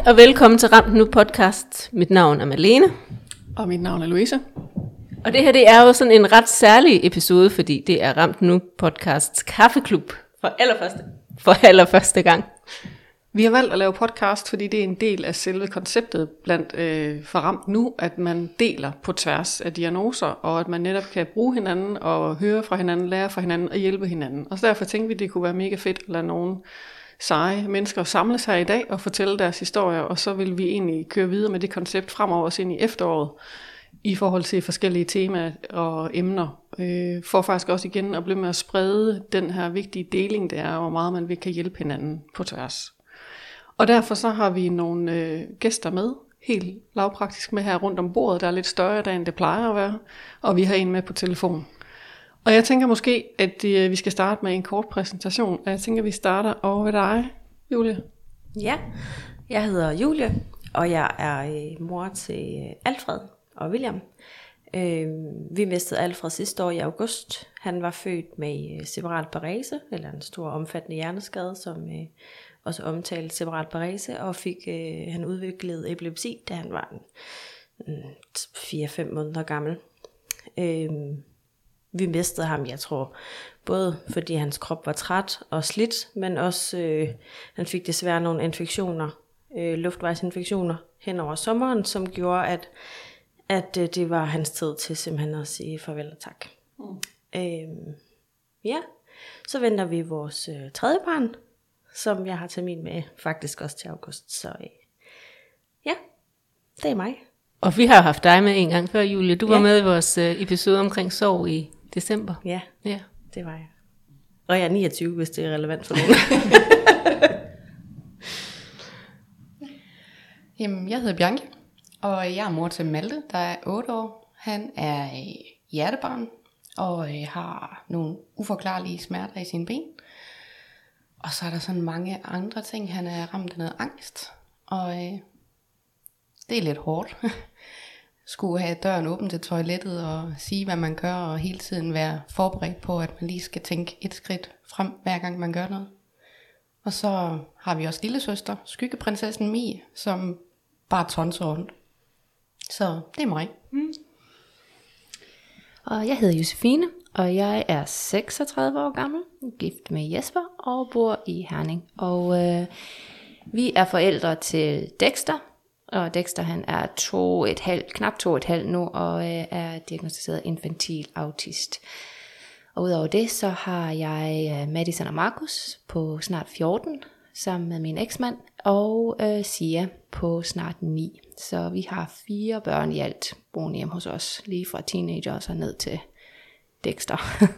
Hej og velkommen til Ramt Nu podcast. Mit navn er Malene. Og mit navn er Louise. Og det her det er jo sådan en ret særlig episode, fordi det er Ramt Nu podcasts kaffeklub for allerførste, for allerførste gang. Vi har valgt at lave podcast, fordi det er en del af selve konceptet blandt øh, for Ramt Nu, at man deler på tværs af diagnoser, og at man netop kan bruge hinanden og høre fra hinanden, lære fra hinanden og hjælpe hinanden. Og så derfor tænkte vi, det kunne være mega fedt at lade nogen seje mennesker samles her i dag og fortælle deres historier, og så vil vi egentlig køre videre med det koncept fremover også ind i efteråret, i forhold til forskellige temaer og emner, øh, for faktisk også igen at blive med at sprede den her vigtige deling, det er, hvor meget man vil kan hjælpe hinanden på tværs. Og derfor så har vi nogle øh, gæster med, helt lavpraktisk med her rundt om bordet, der er lidt større dag, end det plejer at være, og vi har en med på telefon. Og jeg tænker måske, at øh, vi skal starte med en kort præsentation. Jeg tænker, at vi starter over ved dig, Julie. Ja, jeg hedder Julie, og jeg er øh, mor til øh, Alfred og William. Øh, vi mistede Alfred sidste år i august. Han var født med øh, cerebral parese, eller en stor omfattende hjerneskade, som øh, også omtalt separat parese, og fik øh, han udviklet epilepsi, da han var mm, 4-5 måneder gammel. Øh, vi mistede ham, jeg tror, både fordi hans krop var træt og slidt, men også øh, han fik desværre nogle infektioner, øh, luftvejsinfektioner hen over sommeren, som gjorde, at, at øh, det var hans tid til simpelthen at sige farvel og tak. Mm. Øh, ja, så venter vi vores øh, tredje barn, som jeg har termin med faktisk også til august. Så øh, ja, det er mig. Og vi har haft dig med en gang før, Julie. Du ja. var med i vores øh, episode omkring sorg i december. Ja, ja, det var jeg. Og jeg er 29, hvis det er relevant for nogen. Jamen, jeg hedder Bianca, og jeg er mor til Malte, der er 8 år. Han er hjertebarn og øh, har nogle uforklarlige smerter i sine ben. Og så er der sådan mange andre ting. Han er ramt af noget angst, og øh, det er lidt hårdt. skulle have døren åben til toilettet og sige, hvad man gør, og hele tiden være forberedt på, at man lige skal tænke et skridt frem, hver gang man gør noget. Og så har vi også lille søster, skyggeprinsessen Mie, som bare tonser rundt. Så det er mig. Mm. Og jeg hedder Josefine, og jeg er 36 år gammel, gift med Jesper og bor i Herning. Og øh, vi er forældre til Dexter, og Dexter han er to et halvt, knap to et halvt nu, og øh, er diagnostiseret infantil autist. Og udover det, så har jeg øh, Madison og Markus på snart 14, sammen med min eksmand, og øh, Sia på snart 9. Så vi har fire børn i alt boende hjemme hos os, lige fra teenager og så ned til Dexter.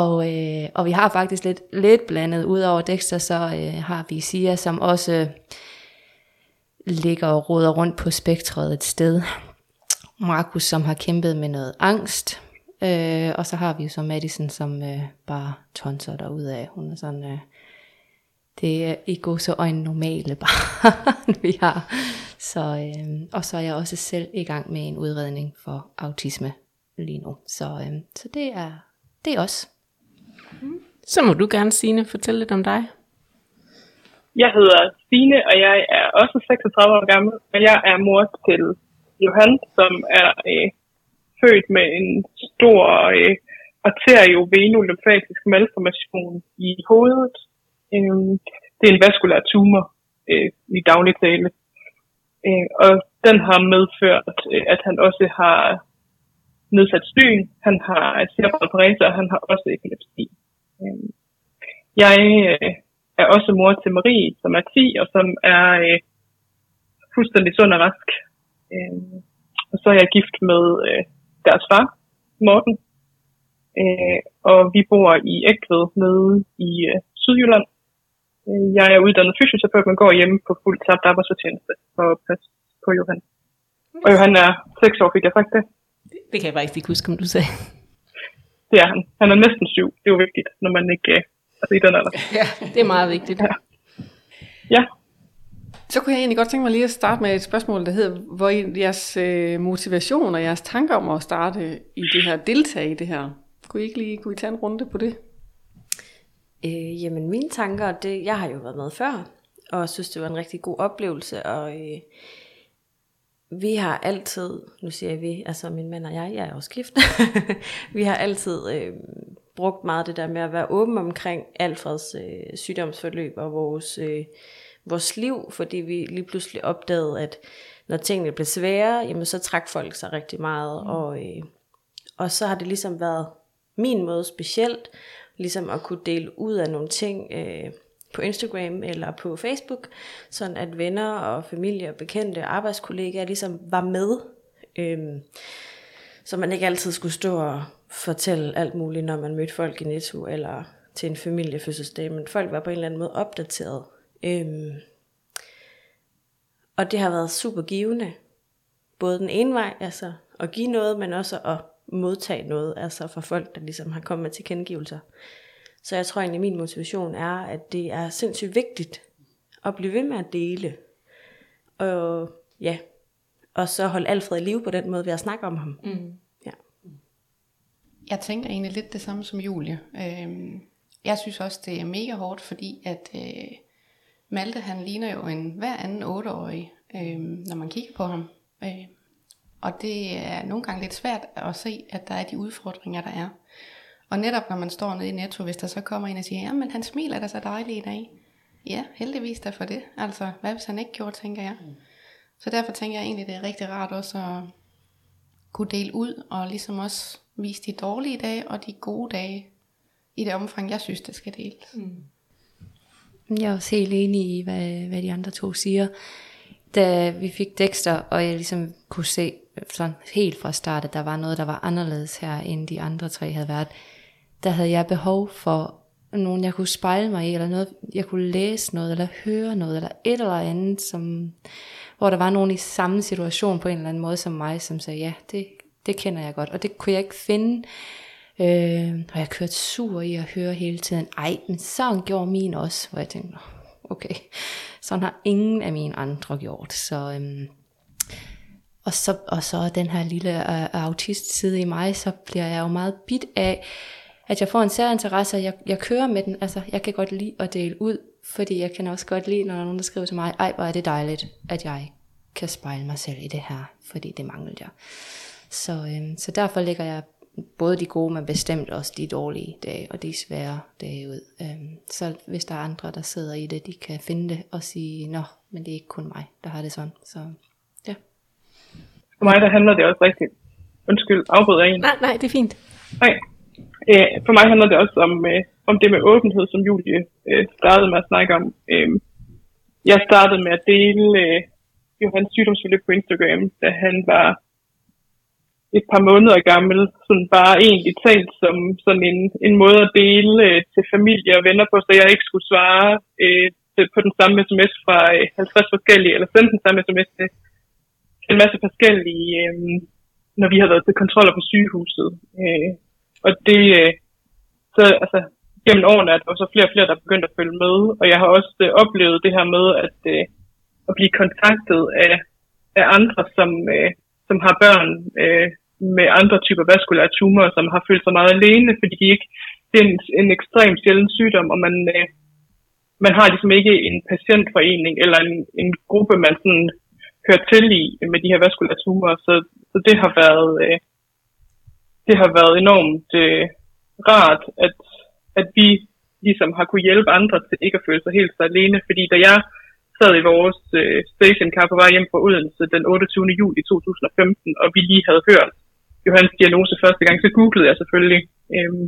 og, øh, og vi har faktisk lidt, lidt blandet, udover Dexter, så øh, har vi Sia, som også ligger og råder rundt på spektret et sted. Markus, som har kæmpet med noget angst. Øh, og så har vi jo så Madison, som øh, bare tonser af. Hun er sådan, øh, det er i god så øjne normale barn, vi har. Så, øh, og så er jeg også selv i gang med en udredning for autisme lige nu. Så, øh, så det er det er os. Så må du gerne, Signe, fortælle lidt om dig. Jeg hedder Stine, og jeg er også 36 år gammel, og jeg er mor til Johan, som er øh, født med en stor øh, arteriovenolymfatisk malformation i hovedet. Øh, det er en vaskulær tumor øh, i daglig tale. Øh, og den har medført, øh, at han også har nedsat syn, han har cerebral parese, og han har også epilepsi. Øh, jeg øh, er også mor til Marie, som er 10, og som er øh, fuldstændig sund og rask. Øh, og så er jeg gift med øh, deres far, Morten. Øh, og vi bor i Ægtved nede i øh, Sydjylland. Øh, jeg er uddannet fysioterapeut, men går hjemme på fuld tabt arbejdsfortjeneste for at passe på Johan. Og Johan er 6 år, fik jeg sagt det. Det kan jeg faktisk ikke huske, om du sagde. Det er han. Han er næsten syv. Det er jo vigtigt, når man ikke øh, Altså i den alder. Ja, det er meget vigtigt. Ja. ja. Så kunne jeg egentlig godt tænke mig lige at starte med et spørgsmål, der hedder, hvor jeres øh, motivation og jeres tanker om at starte i det her, deltage i det her. Kunne I ikke lige kunne I tage en runde på det? Øh, jamen mine tanker, det, jeg har jo været med før, og synes, det var en rigtig god oplevelse, og øh, vi har altid, nu siger jeg vi, altså min mand og jeg, jeg er også gift, vi har altid øh, brugt meget det der med at være åben omkring Alfreds øh, sygdomsforløb og vores, øh, vores liv, fordi vi lige pludselig opdagede, at når tingene blev svære, jamen så trak folk sig rigtig meget, mm. og, øh, og så har det ligesom været min måde specielt, ligesom at kunne dele ud af nogle ting øh, på Instagram eller på Facebook, sådan at venner og familie og bekendte og arbejdskollegaer ligesom var med. Øh, så man ikke altid skulle stå og fortælle alt muligt, når man mødte folk i Netto eller til en familiefødselsdag, men folk var på en eller anden måde opdateret. Øhm, og det har været super givende, både den ene vej, altså at give noget, men også at modtage noget, altså fra folk, der ligesom har kommet med tilkendegivelser. Så jeg tror egentlig, min motivation er, at det er sindssygt vigtigt at blive ved med at dele. Og ja, og så holde Alfred i live på den måde ved at snakke om ham. Mm. Jeg tænker egentlig lidt det samme som Julie. Øh, jeg synes også, det er mega hårdt, fordi at øh, Malte, han ligner jo en hver anden otteårig, øh, når man kigger på ham. Øh, og det er nogle gange lidt svært at se, at der er de udfordringer, der er. Og netop når man står nede i Netto, hvis der så kommer en og siger, jamen han smiler da så dejligt i dag. Ja, heldigvis der for det. Altså, hvad hvis han ikke gjorde, tænker jeg. Så derfor tænker jeg egentlig, det er rigtig rart også at kunne dele ud, og ligesom også vise de dårlige dage og de gode dage, i det omfang, jeg synes, det skal deles. Mm. Jeg er også helt enig i, hvad, hvad de andre to siger. Da vi fik Dexter, og jeg ligesom kunne se sådan helt fra start, at der var noget, der var anderledes her, end de andre tre havde været, der havde jeg behov for nogen, jeg kunne spejle mig i, eller noget, jeg kunne læse noget, eller høre noget, eller et eller andet, som, hvor der var nogen i samme situation på en eller anden måde som mig, som sagde, ja, det, det kender jeg godt, og det kunne jeg ikke finde. Øh, og jeg kørte sur i at høre hele tiden, ej, men sådan gjorde min også, hvor jeg tænkte, okay, sådan har ingen af mine andre gjort, så... Øhm, og så, og så den her lille øh, autist side i mig, så bliver jeg jo meget bit af, at jeg får en særinteresse, og jeg, jeg kører med den. Altså, jeg kan godt lide at dele ud, fordi jeg kan også godt lide, når der er nogen, der skriver til mig, ej, hvor er det dejligt, at jeg kan spejle mig selv i det her, fordi det mangler jeg. Så, øhm, så derfor lægger jeg både de gode, men bestemt også de dårlige dage, og de svære dage ud. Øhm, så hvis der er andre, der sidder i det, de kan finde det og sige, nå, men det er ikke kun mig, der har det sådan. Så ja. For mig, der handler det også rigtigt. Undskyld, afbryder jeg en. Nej, nej, det er fint. Nej. Øh, for mig handler det også om, øh, om det med åbenhed, som Julie øh, startede med at snakke om. Øh, jeg startede med at dele øh, Johans sygdomsforløb på Instagram, da han var et par måneder gammel, sådan bare egentlig talt som sådan en, en måde at dele øh, til familie og venner på, så jeg ikke skulle svare øh, på den samme sms fra øh, 50 forskellige, eller sende den samme sms til en masse forskellige, øh, når vi har været til kontroller på sygehuset. Øh, og det, øh, så altså, gennem årene er der så flere og flere, der er begyndt at følge med, og jeg har også øh, oplevet det her med at, øh, at blive kontaktet af, af andre, som, øh, som har børn, øh, med andre typer vaskulære tumorer, som har følt sig meget alene, fordi de ikke, det er en, en ekstremt sjælden sygdom, og man, øh, man har ligesom ikke en patientforening eller en, en gruppe, man sådan hører til i med de her vaskulære tumorer, så, så det har været øh, det har været enormt øh, rart, at, at vi ligesom har kunne hjælpe andre til ikke at føle sig helt så alene, fordi da jeg sad i vores øh, stationcar på vej hjem fra Odense den 28. juli 2015, og vi lige havde hørt Johans diagnose første gang, så googlede jeg selvfølgelig. Øhm,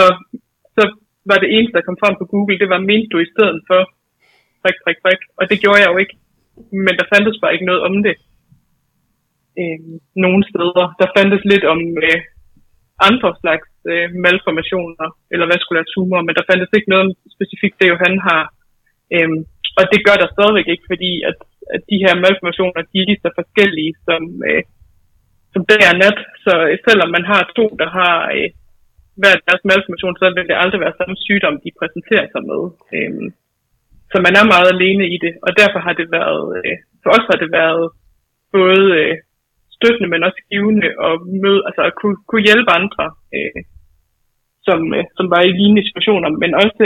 og så var det eneste, der kom frem på Google, det var mente du i stedet for prik, prik, prik. Og det gjorde jeg jo ikke. Men der fandtes bare ikke noget om det. Øhm, nogle steder. Der fandtes lidt om øh, andre slags øh, malformationer eller vaskulære tumorer, men der fandtes ikke noget specifikt det, Johan har. Øhm, og det gør der stadigvæk ikke, fordi at, at de her malformationer, de er lige så forskellige som, øh, som dag og nat. Så øh, selvom man har to, der har øh, hver deres malformation, så vil det aldrig være samme sygdom, de præsenterer sig med. Øhm, så man er meget alene i det, og derfor har det været, øh, for os har det været både øh, støttende, men også givende at møde, altså at kunne, kunne hjælpe andre, øh, som, øh, som var i lignende situationer, men også,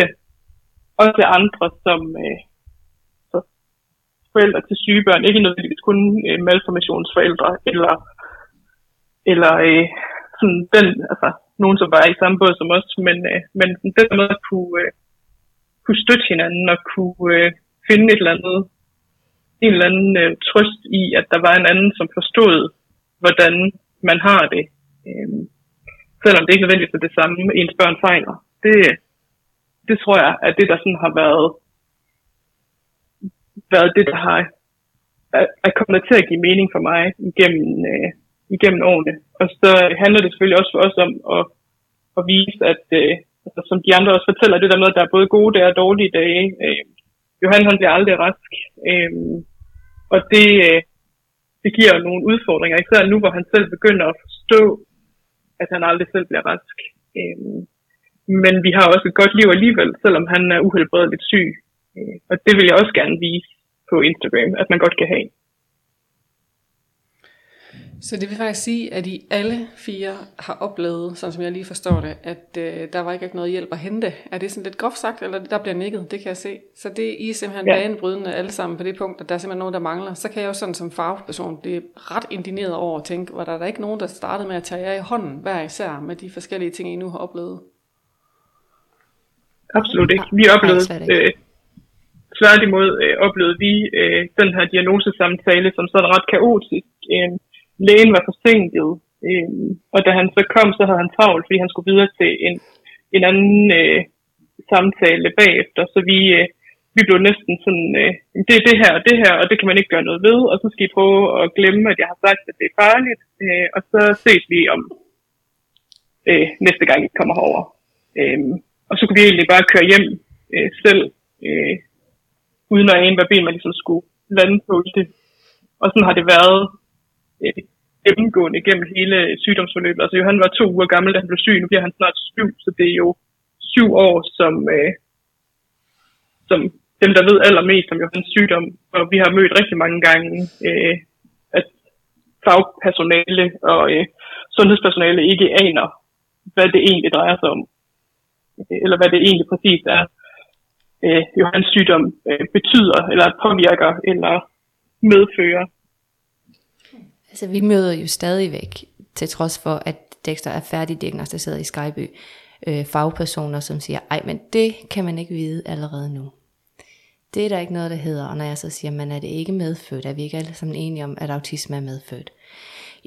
også andre, som, øh, forældre til syge børn, ikke nødvendigvis kun øh, malformationsforældre, eller, eller øh, sådan den, altså nogen, som var i samme båd som os, men, øh, men den måde at kunne, øh, kunne støtte hinanden og kunne øh, finde et eller andet, en eller anden øh, trøst i, at der var en anden, som forstod, hvordan man har det. Øh, selvom det ikke nødvendigvis er det samme, ens børn fejler. Det, det tror jeg at det, der sådan har været, været det, der har er, er kommet til at give mening for mig igennem, øh, igennem årene. Og så handler det selvfølgelig også for os om at, at vise, at øh, altså, som de andre også fortæller, det der med, at der er både gode dage og dårlige dage. Øh, Johan han bliver aldrig rask. Øh, og det, øh, det giver nogle udfordringer, især nu, hvor han selv begynder at forstå, at han aldrig selv bliver rask. Øh, men vi har også et godt liv alligevel, selvom han er uhelbredeligt syg. Øh, og det vil jeg også gerne vise på Instagram, at man godt kan have. Så det vil faktisk sige, at I alle fire har oplevet, sådan som jeg lige forstår det, at øh, der var ikke noget hjælp at hente. Er det sådan lidt groft sagt, eller der bliver nikket? Det kan jeg se. Så det I er simpelthen ja. banebrydende alle sammen på det punkt, at der er simpelthen nogen, der mangler. Så kan jeg jo sådan som fagperson blive ret indineret over at tænke, var der, der ikke nogen, der startede med at tage jer i hånden hver især med de forskellige ting, I nu har oplevet? Absolut ikke. Vi oplevede, øh, tværtimod øh, oplevede vi øh, den her diagnosesamtale som sådan ret kaotisk. Øh, lægen var forsinket, øh, og da han så kom, så havde han travlt, fordi han skulle videre til en, en anden øh, samtale bagefter. Så vi, øh, vi blev næsten sådan, øh, det er det her og det her, og det kan man ikke gøre noget ved, og så skal I prøve at glemme, at jeg har sagt, at det er farligt, øh, og så ses vi om øh, næste gang, I kommer herover. Øh, og så kunne vi egentlig bare køre hjem øh, selv, øh, uden at ane, hvad ben man ligesom skulle lande på det. Og sådan har det været øh, gennemgående gennem hele sygdomsforløbet. Altså Johan var to uger gammel, da han blev syg. Nu bliver han snart syv, så det er jo syv år, som, øh, som dem, der ved allermest om Johans sygdom. Og vi har mødt rigtig mange gange, øh, at fagpersonale og øh, sundhedspersonale ikke aner, hvad det egentlig drejer sig om. Øh, eller hvad det egentlig præcis er, øh, Johans sygdom øh, betyder, eller påvirker, eller medfører. Altså, vi møder jo stadigvæk, til trods for, at Dexter er færdigdiagnostiseret i Skyby, øh, fagpersoner, som siger, ej, men det kan man ikke vide allerede nu. Det er der ikke noget, der hedder, og når jeg så siger, man er det ikke medfødt, er vi ikke alle sammen enige om, at autisme er medfødt.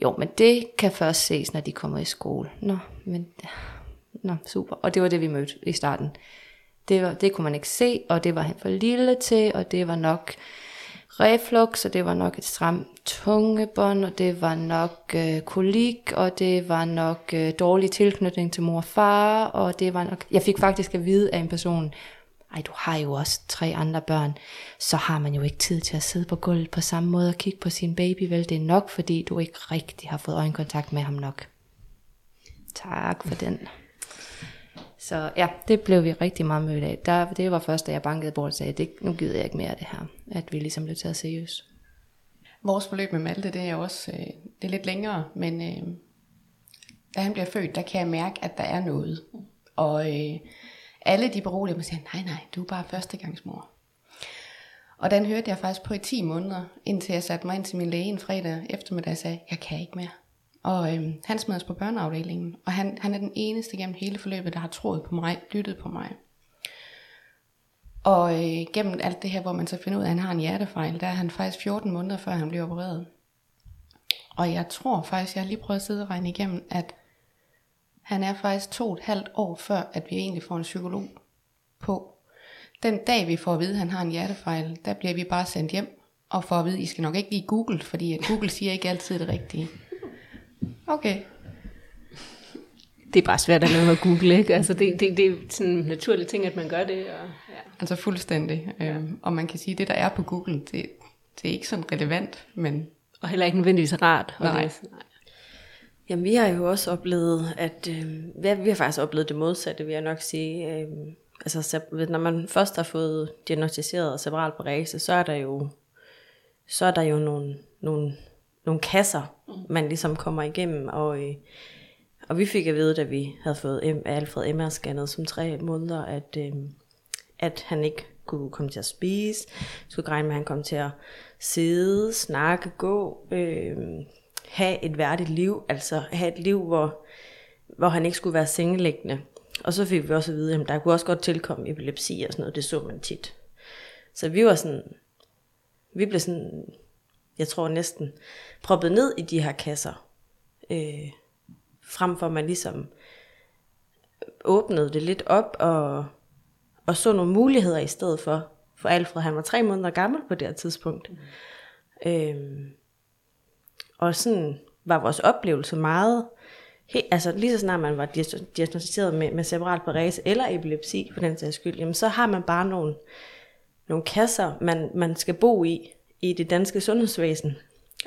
Jo, men det kan først ses, når de kommer i skole. Nå, men Nå, super. Og det var det, vi mødte i starten. Det, var, det kunne man ikke se, og det var han for lille til, og det var nok reflux, og det var nok et stramt tungebånd, og det var nok øh, kolik, og det var nok øh, dårlig tilknytning til mor og far, og det var nok... Jeg fik faktisk at vide af en person, ej, du har jo også tre andre børn, så har man jo ikke tid til at sidde på gulvet på samme måde og kigge på sin baby, vel? Det er nok, fordi du ikke rigtig har fået øjenkontakt med ham nok. Tak for den. Så ja, det blev vi rigtig meget mødt af. Der, det var først, da jeg bankede bort og sagde, det, nu gider jeg ikke mere af det her. At vi ligesom blev taget seriøst. Vores forløb med Malte, det er også øh, det er lidt længere, men øh, da han bliver født, der kan jeg mærke, at der er noget. Og øh, alle de beroliger mig og siger, nej, nej, du er bare førstegangsmor. Og den hørte jeg faktisk på i 10 måneder, indtil jeg satte mig ind til min læge en fredag eftermiddag og sagde, jeg kan ikke mere. Og øhm, han smed os på børneafdelingen, og han, han er den eneste gennem hele forløbet, der har troet på mig, lyttet på mig. Og øh, gennem alt det her, hvor man så finder ud af, at han har en hjertefejl, der er han faktisk 14 måneder før han bliver opereret. Og jeg tror faktisk, jeg har lige prøvet at sidde og regne igennem, at han er faktisk to og et halvt år før, at vi egentlig får en psykolog på. Den dag vi får at vide, at han har en hjertefejl, der bliver vi bare sendt hjem og får at vide, at I skal nok ikke lige google, fordi at Google siger ikke altid det rigtige. Okay. Det er bare svært at lave at google, ikke? Altså det, det, det er sådan en naturlig ting, at man gør det. Og, ja. Altså fuldstændig. Ja. Øhm, og man kan sige, at det der er på Google, det, det er ikke sådan relevant, men... Og heller ikke nødvendigvis rart. Nej. Det, nej. Jamen, vi har jo også oplevet, at øh, vi har faktisk oplevet det modsatte, vil jeg nok sige. Øh, altså, når man først har fået diagnostiseret cerebral parese, så er der jo, så er der jo nogle, nogle nogle kasser, man ligesom kommer igennem, og, øh, og vi fik at vide, da vi havde fået Alfred MR scannet som tre måneder, at, øh, at han ikke kunne komme til at spise, skulle regne med, at han kom til at sidde, snakke, gå, øh, have et værdigt liv, altså have et liv, hvor, hvor han ikke skulle være sengeliggende. Og så fik vi også at vide, at der kunne også godt tilkomme epilepsi og sådan noget, det så man tit. Så vi var sådan, vi blev sådan, jeg tror næsten, proppet ned i de her kasser, øh, frem for at man ligesom åbnede det lidt op og, og så nogle muligheder i stedet for. For Alfred, han var tre måneder gammel på det her tidspunkt. Mm. Øh, og sådan var vores oplevelse meget, he, altså lige så snart man var diagnosticeret med, med cerebral parese eller epilepsi for den sags skyld, jamen så har man bare nogle, nogle kasser, man, man skal bo i, i det danske sundhedsvæsen.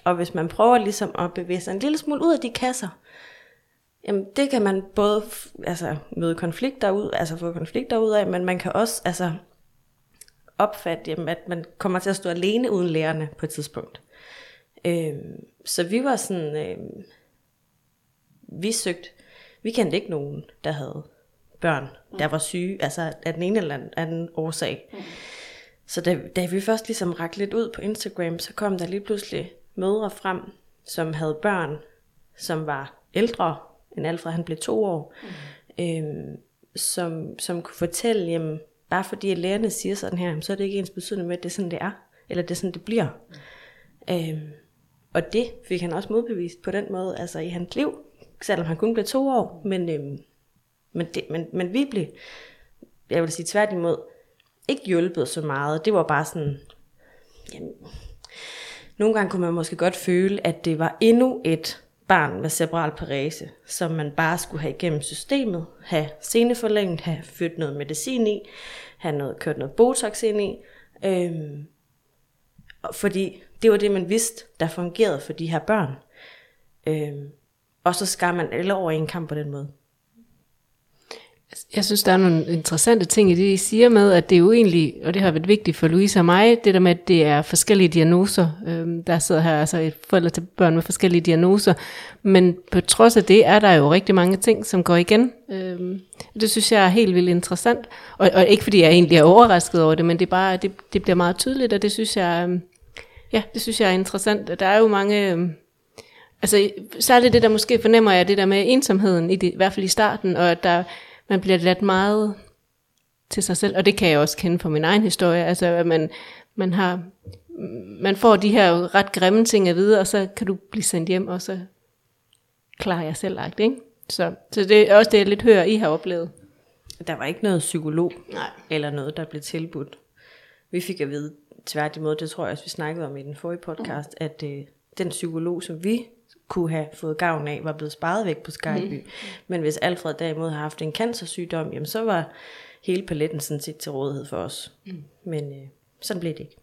Og hvis man prøver ligesom at bevæge sig en lille smule ud af de kasser, Jamen, det kan man både altså, møde konflikter ud, altså få konflikter ud af, men man kan også altså, opfatte, jamen, at man kommer til at stå alene uden lærerne på et tidspunkt. Øhm, så vi var sådan, øhm, vi søgte, vi kendte ikke nogen, der havde børn, der var syge, altså af den ene eller anden årsag. Mm. Så da, da vi først ligesom rakte lidt ud på Instagram, så kom der lige pludselig mødre frem, som havde børn, som var ældre end Alfred, han blev to år, mm. øhm, som, som kunne fortælle, jamen, bare fordi at lærerne siger sådan her, så er det ikke ens betydende med, at det er sådan, det er, eller det er sådan, det bliver. Mm. Øhm, og det fik han også modbevist på den måde, altså i hans liv, selvom han kun blev to år, men, øhm, men, det, men, men vi blev, jeg vil sige tværtimod, ikke hjulpet så meget. Det var bare sådan, jamen, nogle gange kunne man måske godt føle, at det var endnu et barn med cerebral parese, som man bare skulle have igennem systemet, have seneforlænget, have født noget medicin i, have noget, kørt noget botox ind i, øhm, fordi det var det, man vidste, der fungerede for de her børn. Øhm, og så skar man alle over en kamp på den måde. Jeg synes, der er nogle interessante ting i det, I siger med, at det er jo egentlig, og det har været vigtigt for Louise og mig, det der med, at det er forskellige diagnoser. Øhm, der sidder her altså et forældre til børn med forskellige diagnoser, men på trods af det er der jo rigtig mange ting, som går igen. Øhm, det synes jeg er helt vildt interessant, og, og ikke fordi jeg egentlig er overrasket over det, men det er bare, det, det bliver meget tydeligt, og det synes jeg, øhm, ja, det synes jeg er interessant. Der er jo mange, øhm, altså særligt det der måske fornemmer jeg, det der med ensomheden, i, det, i hvert fald i starten, og at der man bliver ladt meget til sig selv, og det kan jeg også kende fra min egen historie, altså at man, man har, man får de her ret grimme ting at vide, og så kan du blive sendt hjem, og så klarer jeg selv agt, ikke? Så, så det er også det, jeg lidt hører, I har oplevet. Der var ikke noget psykolog, Nej. eller noget, der blev tilbudt. Vi fik at vide, tværtimod, det tror jeg også, vi snakkede om i den forrige podcast, mm. at øh, den psykolog, som vi kunne have fået gavn af, var blevet sparet væk på Skyby. Mm. Men hvis Alfred derimod har haft en cancersygdom, jamen så var hele paletten sådan set til rådighed for os. Mm. Men øh, sådan blev det ikke.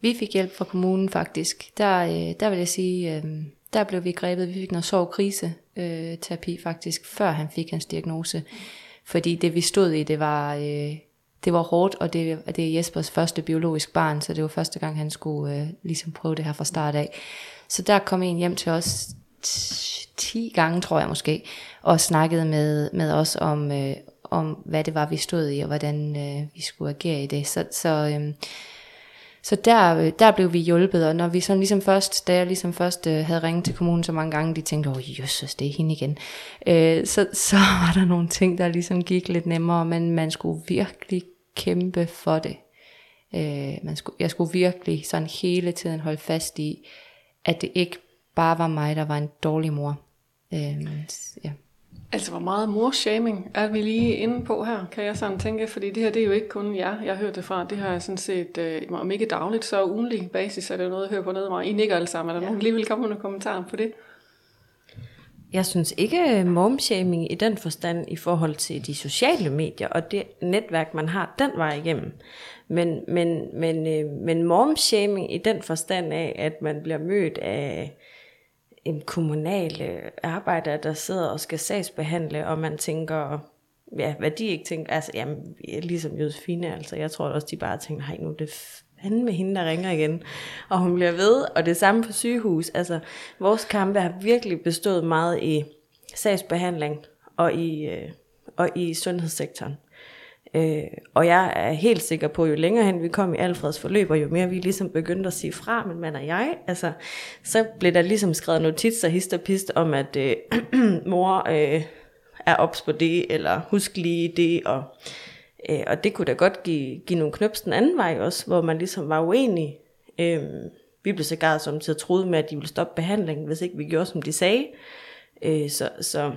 Vi fik hjælp fra kommunen faktisk. Der, øh, der vil jeg sige, øh, der blev vi grebet. Vi fik noget sovkrise øh, terapi faktisk, før han fik hans diagnose. Fordi det vi stod i, det var, øh, det var hårdt, og det, det er Jespers første biologisk barn, så det var første gang, han skulle øh, ligesom prøve det her fra start af. Så der kom en hjem til os 10 gange, tror jeg måske, og snakkede med, med os om, øh, om, hvad det var, vi stod i, og hvordan øh, vi skulle agere i det. Så, så, øh, så der, øh, der blev vi hjulpet, og når vi sådan ligesom først, da jeg ligesom først øh, havde ringet til kommunen så mange gange, de tænkte, åh, oh, jøsses, det er hende igen. Øh, så, så var der nogle ting, der ligesom gik lidt nemmere, men man skulle virkelig kæmpe for det. Øh, man skulle, jeg skulle virkelig sådan hele tiden holde fast i, at det ikke bare var mig, der var en dårlig mor. Øh, ja. Altså, hvor meget morshaming er vi lige inde på her, kan jeg sådan tænke, fordi det her, det er jo ikke kun jer, jeg hørt det fra, det har jeg sådan set, øh, om ikke dagligt, så ugenlig basis er det jo noget, jeg hører på nede mig. I nikker alle sammen, er der ja. nogen lige vil komme med kommentarer på det? Jeg synes ikke øh, momshaming i den forstand i forhold til de sociale medier og det netværk, man har den vej igennem. Men, men, men, øh, men momshaming i den forstand af, at man bliver mødt af en kommunal øh, arbejder, der sidder og skal sagsbehandle, og man tænker, ja, hvad de ikke tænker, altså, jamen, ligesom Josefine, altså, jeg tror også, de bare tænker, hej, nu er det fanden med hende, der ringer igen. Og hun bliver ved, og det samme på sygehus. Altså, vores kampe har virkelig bestået meget i sagsbehandling og i, øh, og i sundhedssektoren. Øh, og jeg er helt sikker på, jo længere hen vi kom i Alfreds forløb, og jo mere vi ligesom begyndte at sige fra, men mand og jeg, altså, så blev der ligesom skrevet notitser, hist og pist, om at øh, mor øh, er ops på det, eller husk lige det, og, øh, og det kunne da godt give, give nogle knøbs den anden vej også, hvor man ligesom var uenig. Øh, vi blev så som til at troede med, at de ville stoppe behandlingen, hvis ikke vi gjorde, som de sagde. Øh, så, så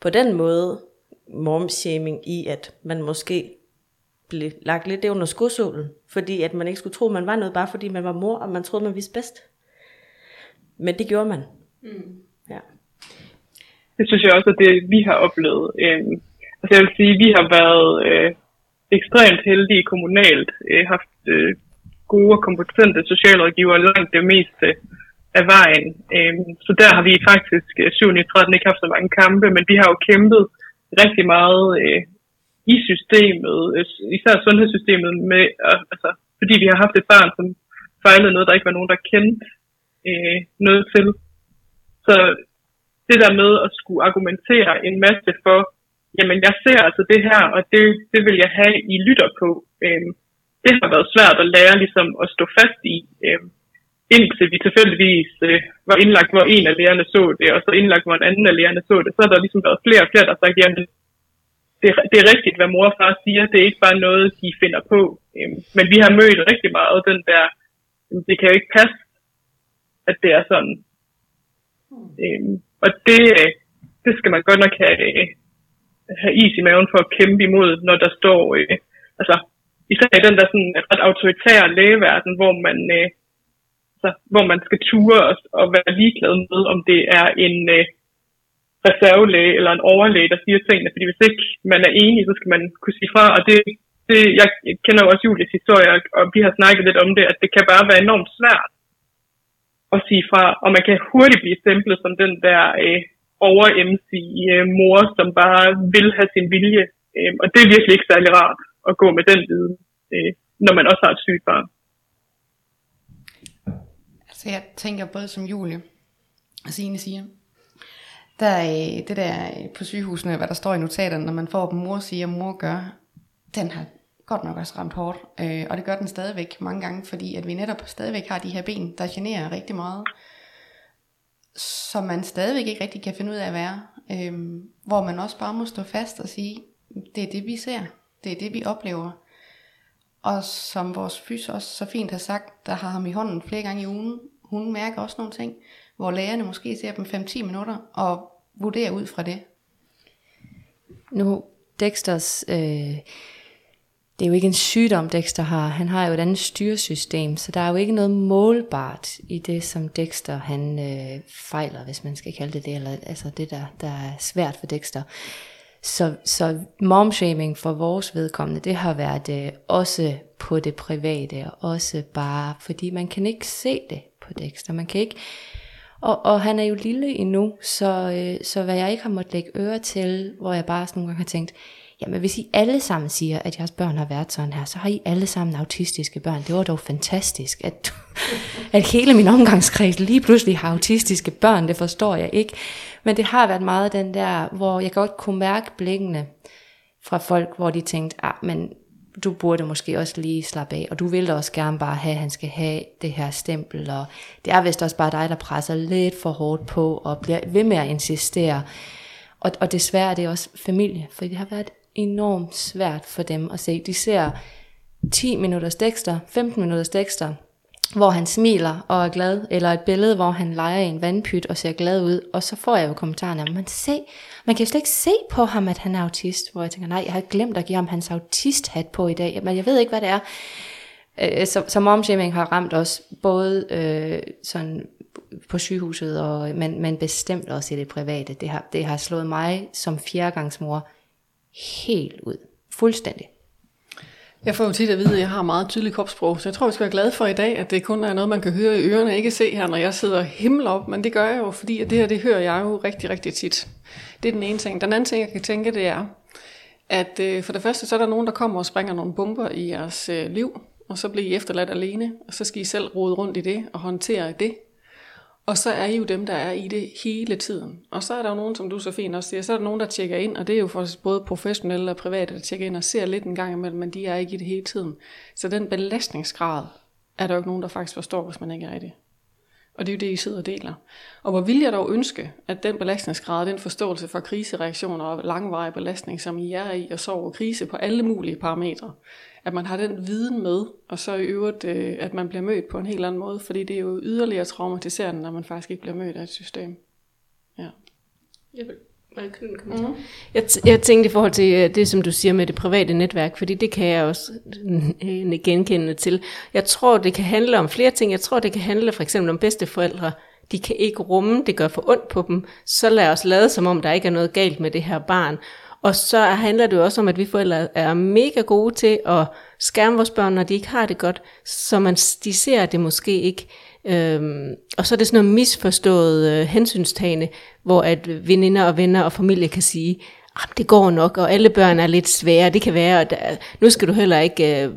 på den måde, momshaming i, at man måske blev lagt lidt under skudsålen, fordi at man ikke skulle tro, at man var noget, bare fordi man var mor, og man troede, man vidste bedst. Men det gjorde man. Mm. Ja. Det synes jeg også, at det vi har oplevet. Øh, altså jeg vil sige, vi har været øh, ekstremt heldige kommunalt, øh, haft øh, gode og kompetente socialrådgivere langt det meste øh, af vejen. Øh, så der har vi faktisk 7. i 13 ikke haft så mange kampe, men vi har jo kæmpet rigtig meget øh, i systemet, øh, især sundhedssystemet, med, øh, altså, fordi vi har haft et barn, som fejlede noget, der ikke var nogen, der kendte øh, noget til. Så det der med at skulle argumentere en masse for, jamen jeg ser altså det her, og det, det vil jeg have, I lytter på. Øh, det har været svært at lære ligesom at stå fast i. Øh, indtil vi tilfældigvis øh, var indlagt, hvor en af lærerne så det, og så indlagt, hvor en anden af lærerne så det, så har der ligesom været flere og flere, der har sagt, jamen, det, det er rigtigt, hvad mor og far siger, det er ikke bare noget, de finder på. Øhm, men vi har mødt rigtig meget den der, det kan jo ikke passe, at det er sådan. Øhm, og det, det skal man godt nok have, have is i maven for at kæmpe imod, når der står, øh, altså især i den der sådan ret autoritære lægeverden, hvor man øh, så, hvor man skal ture og, og være ligeglad med, om det er en øh, reservelæge eller en overlæge, der siger tingene. Fordi hvis ikke man er enig, så skal man kunne sige fra. Og det, det jeg kender jo også Julies historie, og vi har snakket lidt om det, at det kan bare være enormt svært at sige fra. Og man kan hurtigt blive stemplet som den der øh, over-MC øh, mor, som bare vil have sin vilje. Øh, og det er virkelig ikke særlig rart at gå med den viden, øh, når man også har et sygt barn. Så jeg tænker både som Julie og Signe siger, der er det der på sygehusene, hvad der står i notaterne, når man får dem, mor siger, mor gør, den har godt nok også ramt hårdt. Øh, og det gør den stadigvæk mange gange, fordi at vi netop stadigvæk har de her ben, der generer rigtig meget. Som man stadigvæk ikke rigtig kan finde ud af at være. Øhm, hvor man også bare må stå fast og sige, det er det vi ser. Det er det vi oplever. Og som vores fys også så fint har sagt, der har ham i hånden flere gange i ugen, hun mærker også nogle ting, hvor lægerne måske ser dem 5-10 minutter og vurderer ud fra det. Nu, Dexters, øh, det er jo ikke en sygdom, Dexter har. Han har jo et andet styresystem, så der er jo ikke noget målbart i det, som Dexter han øh, fejler, hvis man skal kalde det det, eller altså det, der, der er svært for Dexter. Så, så momshaming for vores vedkommende, det har været øh, også på det private, og også bare, fordi man kan ikke se det på Dexter. Man kan ikke, og, og han er jo lille endnu, så, øh, så hvad jeg ikke har måttet lægge øre til, hvor jeg bare sådan nogle gange har tænkt, jamen hvis I alle sammen siger, at jeres børn har været sådan her, så har I alle sammen autistiske børn. Det var dog fantastisk, at, at hele min omgangskreds lige pludselig har autistiske børn, det forstår jeg ikke. Men det har været meget den der, hvor jeg godt kunne mærke blikkene fra folk, hvor de tænkte, ah, men du burde måske også lige slappe af, og du vil også gerne bare have, at han skal have det her stempel, og det er vist også bare dig, der presser lidt for hårdt på, og bliver ved med at insistere. Og, og desværre er det også familie, for det har været enormt svært for dem at se. De ser 10 minutters Dexter, 15 minutters Dexter, hvor han smiler og er glad, eller et billede, hvor han leger i en vandpyt og ser glad ud, og så får jeg jo kommentarerne, man, se, man kan jo slet ikke se på ham, at han er autist, hvor jeg tænker, nej, jeg har glemt at give ham hans autisthat på i dag, men jeg ved ikke, hvad det er. Øh, så, så momshaming har ramt os både øh, sådan på sygehuset, og, men, men bestemt også i det private. Det har, det har slået mig som fjerdegangsmor helt ud. Fuldstændig. Jeg får jo tit at vide, at jeg har meget tydeligt kropssprog, så jeg tror, vi skal være glade for i dag, at det kun er noget, man kan høre i ørerne, ikke se her, når jeg sidder himmel op, men det gør jeg jo, fordi at det her, det hører jeg jo rigtig, rigtig tit. Det er den ene ting. Den anden ting, jeg kan tænke, det er, at øh, for det første, så er der nogen, der kommer og springer nogle bomber i jeres øh, liv, og så bliver I efterladt alene, og så skal I selv rode rundt i det og håndtere det. Og så er I jo dem, der er i det hele tiden. Og så er der jo nogen, som du så fint også siger, så er der nogen, der tjekker ind, og det er jo for både professionelle og private, der tjekker ind og ser lidt en gang imellem, men de er ikke i det hele tiden. Så den belastningsgrad er der jo ikke nogen, der faktisk forstår, hvis man ikke er i det. Og det er jo det, I sidder og deler. Og hvor vil jeg dog ønske, at den belastningsgrad, den forståelse for krisereaktioner og langvarig belastning, som I er i, og sover krise på alle mulige parametre, at man har den viden med, og så i øvrigt, øh, at man bliver mødt på en helt anden måde, fordi det er jo yderligere traumatiserende, når man faktisk ikke bliver mødt af et system. Ja. Jeg, vil, mm. jeg, jeg tænkte i forhold til øh, det, som du siger med det private netværk, fordi det kan jeg også øh, genkende til. Jeg tror, det kan handle om flere ting. Jeg tror, det kan handle for eksempel om bedsteforældre, de kan ikke rumme, det gør for ondt på dem, så lad os lade som om, der ikke er noget galt med det her barn. Og så handler det jo også om, at vi forældre er mega gode til at skærme vores børn, når de ikke har det godt, så man, de ser det måske ikke. Øhm, og så er det sådan noget misforstået øh, hensynstagende, hvor at veninder og venner og familie kan sige, det går nok, og alle børn er lidt svære, det kan være, og der, øh, nu skal du heller ikke øh,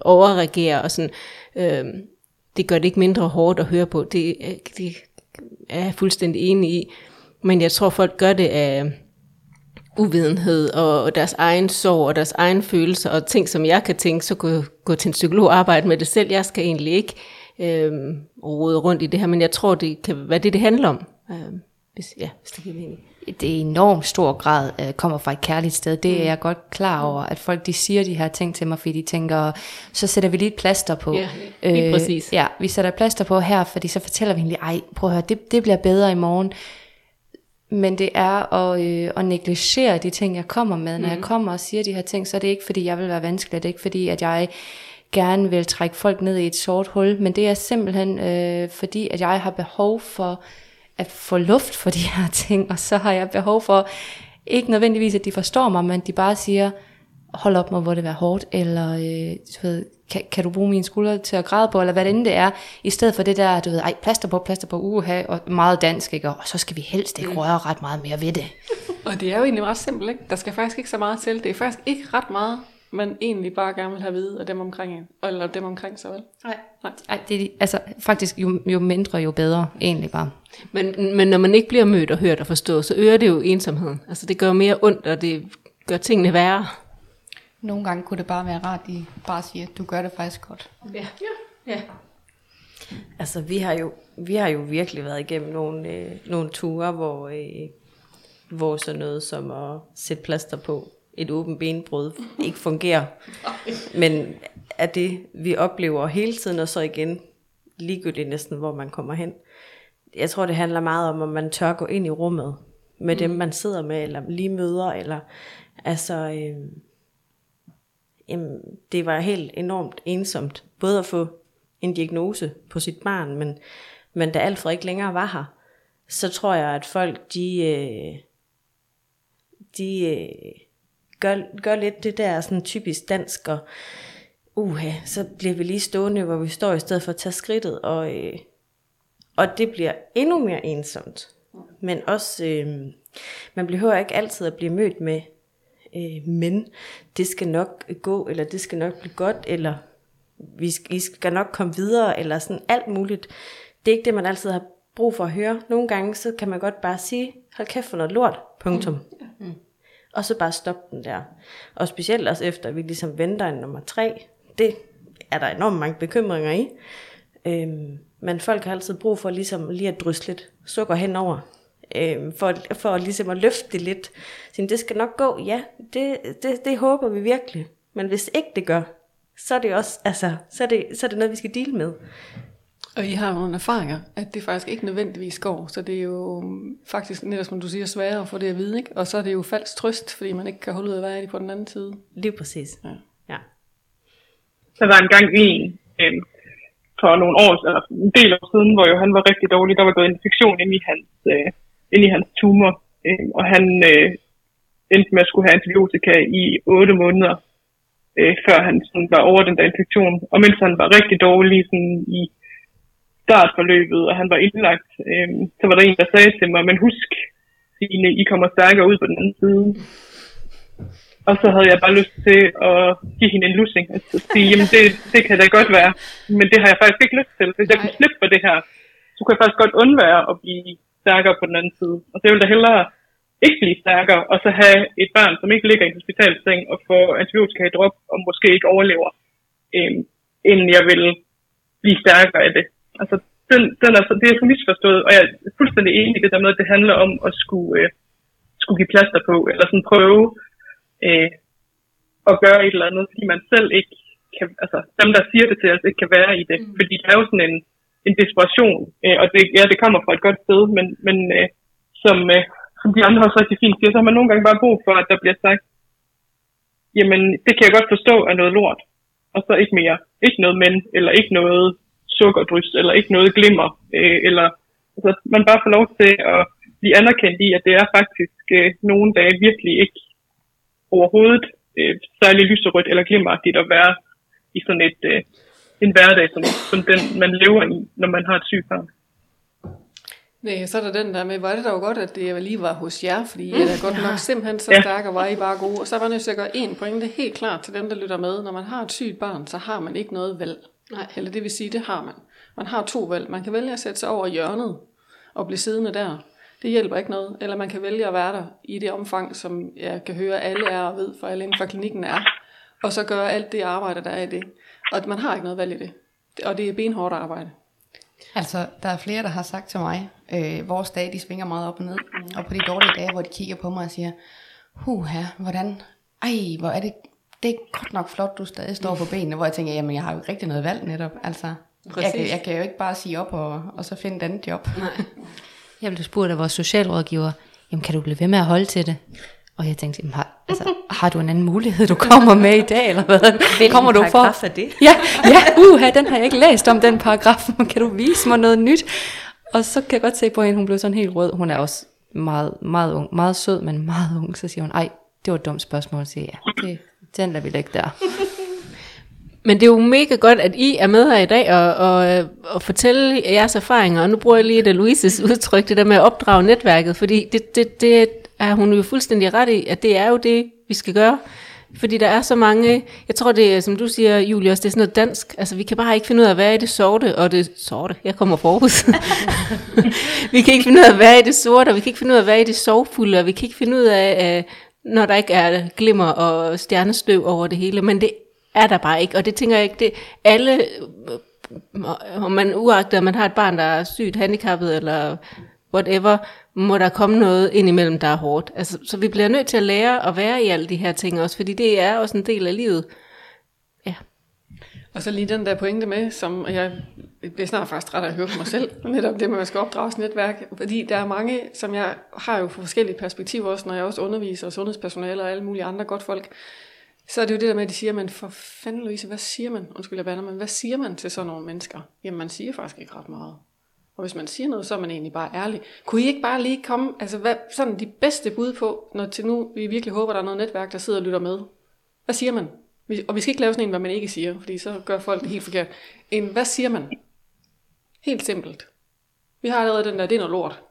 overreagere, og sådan, øh, det gør det ikke mindre hårdt at høre på, det, øh, det er jeg fuldstændig enig i, men jeg tror folk gør det af, uvidenhed og deres egen sorg og deres egen følelser og ting, som jeg kan tænke, så gå, gå til en psykolog og arbejde med det selv. Jeg skal egentlig ikke øh, rode rundt i det her, men jeg tror, det kan være det, det handler om. Øh, hvis, ja, hvis det giver mening. Det er enormt stor grad øh, kommer fra et kærligt sted. Det er mm. jeg godt klar over, at folk de siger de her ting til mig, fordi de tænker, så sætter vi lige et plaster på. Ja, lige øh, præcis. Ja, vi sætter et plaster på her, fordi så fortæller vi egentlig, ej, prøv at høre, det, det bliver bedre i morgen men det er at, øh, at negligere de ting, jeg kommer med. Når mm. jeg kommer og siger de her ting, så er det ikke, fordi jeg vil være vanskelig. Det er ikke, fordi at jeg gerne vil trække folk ned i et sort hul, men det er simpelthen øh, fordi, at jeg har behov for at få luft for de her ting, og så har jeg behov for, ikke nødvendigvis, at de forstår mig, men de bare siger, hold op, må det være hårdt, eller øh, du ved, kan, kan du bruge mine skuldre til at græde på, eller hvad det end det er, i stedet for det der, du ved, ej, plaster på, plaster på, uha, og meget dansk, ikke? og så skal vi helst ikke røre ret meget mere ved det. og det er jo egentlig ret simpelt, ikke? Der skal faktisk ikke så meget til. Det er faktisk ikke ret meget, man egentlig bare gerne vil have at vide af dem omkring en, eller dem omkring sig, vel? Nej, nej. Ej, det er, altså faktisk jo, jo mindre, jo bedre, egentlig bare. Men, men når man ikke bliver mødt og hørt og forstået, så øger det jo ensomheden. Altså det gør mere ondt, og det gør tingene værre. Nogle gange kunne det bare være rart, at de bare siger, du gør det faktisk godt. Ja, ja. ja. Altså, vi har jo, vi har jo virkelig været igennem nogle, øh, nogle ture, hvor, øh, hvor sådan noget som at sætte plaster på et åbent benbrud ikke fungerer. Men er det, vi oplever hele tiden, og så igen ligegyldigt næsten, hvor man kommer hen. Jeg tror, det handler meget om, om man tør gå ind i rummet med mm. dem, man sidder med, eller lige møder, eller altså... Øh, jamen, det var helt enormt ensomt, både at få en diagnose på sit barn, men, men da Alfred ikke længere var her, så tror jeg, at folk, de, øh, de øh, gør, gør lidt det der sådan typisk dansk, og uha, så bliver vi lige stående, hvor vi står, i stedet for at tage skridtet, og, øh, og det bliver endnu mere ensomt. Men også, øh, man behøver ikke altid at blive mødt med øh, men det skal nok gå, eller det skal nok blive godt, eller vi skal, I skal nok komme videre, eller sådan alt muligt. Det er ikke det, man altid har brug for at høre. Nogle gange, så kan man godt bare sige, hold kæft for noget lort, punktum. Mm. Mm. Og så bare stoppe den der. Og specielt også efter, at vi ligesom venter en nummer tre, det er der enormt mange bekymringer i. Øhm, men folk har altid brug for ligesom lige at drysse lidt sukker henover øh, for, for ligesom at løfte det lidt. Så det skal nok gå, ja, det, det, det håber vi virkelig. Men hvis ikke det gør, så er det også, altså, så er det, så er det noget, vi skal dele med. Og I har nogle erfaringer, at det faktisk ikke nødvendigvis går, så det er jo faktisk netop som du siger sværere at få det at vide, ikke? og så er det jo falsk trøst, fordi man ikke kan holde ud af, hvad er på den anden side. Lige præcis. Ja. ja. Der var en gang en, øh, for nogle år, eller en del år siden, hvor jo han var rigtig dårlig, der var gået infektion ind i hans øh, ind i hans tumor, øh, og han øh, endte med at skulle have antibiotika i 8 måneder, øh, før han sådan var over den der infektion. Og mens han var rigtig dårlig sådan, i startforløbet, og han var indlagt, øh, så var der en, der sagde til mig, men husk, Signe, I kommer stærkere ud på den anden side. Og så havde jeg bare lyst til at give hende en lussing. Altså sige, jamen det, det kan da godt være, men det har jeg faktisk ikke lyst til. Hvis jeg kunne slippe for det her, så kunne jeg faktisk godt undvære at blive stærkere på den anden side. Og så jeg ville da hellere ikke blive stærkere, og så have et barn, som ikke ligger i en hospitalseng og får antibiotika i drop, og måske ikke overlever, øh, inden jeg vil blive stærkere af det. Altså, den, den er, det er så misforstået, og jeg er fuldstændig enig i det der med, at det handler om at skulle, øh, skulle give plaster på, eller sådan prøve øh, at gøre et eller andet, fordi man selv ikke kan, altså dem, der siger det til os, ikke kan være i det. Mm. Fordi der er jo sådan en, en desperation, øh, og det, ja, det kommer fra et godt sted, men, men øh, som, øh, som de andre også rigtig fint siger, så har man nogle gange bare brug for, at der bliver sagt, jamen, det kan jeg godt forstå er noget lort, og så ikke mere. Ikke noget men, eller ikke noget sukkerdrys, eller ikke noget glimmer, øh, eller altså, man bare får lov til at blive anerkendt i, at det er faktisk øh, nogle dage virkelig ikke overhovedet øh, særlig lyserødt eller glimmeragtigt at være i sådan et, øh, en hverdag, som, som den, man lever i, når man har et sygt barn. Nej, så er der den der med, hvor er det dog godt, at det lige var hos jer, fordi jeg er godt nok simpelthen så stærk, og var I bare gode. Og så var nødt til at gøre en pointe helt klart til dem, der lytter med. Når man har et sygt barn, så har man ikke noget valg. Nej. Eller det vil sige, det har man. Man har to valg. Man kan vælge at sætte sig over hjørnet og blive siddende der. Det hjælper ikke noget. Eller man kan vælge at være der i det omfang, som jeg kan høre, alle er og ved, for alle inden for klinikken er. Og så gøre alt det arbejde, der er i det. Og man har ikke noget valg i det. Og det er benhårdt arbejde. Altså, der er flere, der har sagt til mig, øh, vores dage, de svinger meget op og ned. Og på de dårlige dage, hvor de kigger på mig og siger, huha, hvordan, ej, hvor er det, det er godt nok flot, du stadig står på benene, hvor jeg tænker, jamen, jeg har jo ikke rigtig noget valg netop. Altså, jeg kan, jeg kan jo ikke bare sige op og, og så finde et andet job. Nej. Jeg blev spurgt af vores socialrådgiver, jamen kan du blive ved med at holde til det? Og jeg tænkte, jamen, har, altså, har du en anden mulighed, du kommer med i dag, eller hvad? Hvilken kommer du for? er det? Ja, ja uha, den har jeg ikke læst om, den paragraf. Kan du vise mig noget nyt? Og så kan jeg godt se på hende, hun blev sådan helt rød. Hun er også meget, meget ung, meget sød, men meget ung. Så siger hun, ej, det var et dumt spørgsmål. Så siger ja, det, den lader vi lægge der. Men det er jo mega godt, at I er med her i dag og, og, og fortælle jeres erfaringer. Og nu bruger jeg lige det Louises udtryk, det der med at opdrage netværket, fordi det, det, det er hun jo fuldstændig ret i, at det er jo det, vi skal gøre. Fordi der er så mange, jeg tror det er, som du siger, Julius, det er sådan noget dansk. Altså vi kan bare ikke finde ud af hvad er det sorte, og det sorte, jeg kommer forud. vi kan ikke finde ud af hvad er det sorte, og vi kan ikke finde ud af hvad er det sorgfulde, og vi kan ikke finde ud af, når der ikke er glimmer og stjernestøv over det hele. Men det er der bare ikke, og det tænker jeg ikke, det alle, om man uagtet, at man har et barn, der er sygt, handicappet eller whatever, må der komme noget ind imellem, der er hårdt. Altså, så vi bliver nødt til at lære at være i alle de her ting også, fordi det er også en del af livet. Ja. Og så lige den der pointe med, som jeg bliver snart faktisk træt af at høre på mig selv, netop det med, at man skal opdrage netværk, fordi der er mange, som jeg har jo forskellige perspektiver også, når jeg også underviser og sundhedspersonale og alle mulige andre godt folk, så er det jo det der med, at de siger, men for fanden Louise, hvad siger man? Undskyld, jeg bander, men hvad siger man til sådan nogle mennesker? Jamen, man siger faktisk ikke ret meget. Og hvis man siger noget, så er man egentlig bare ærlig. Kunne I ikke bare lige komme, altså hvad, sådan de bedste bud på, når til nu vi virkelig håber, der er noget netværk, der sidder og lytter med? Hvad siger man? Og vi skal ikke lave sådan en, hvad man ikke siger, fordi så gør folk det helt forkert. En, hvad siger man? Helt simpelt. Vi har allerede den der, det er noget lort.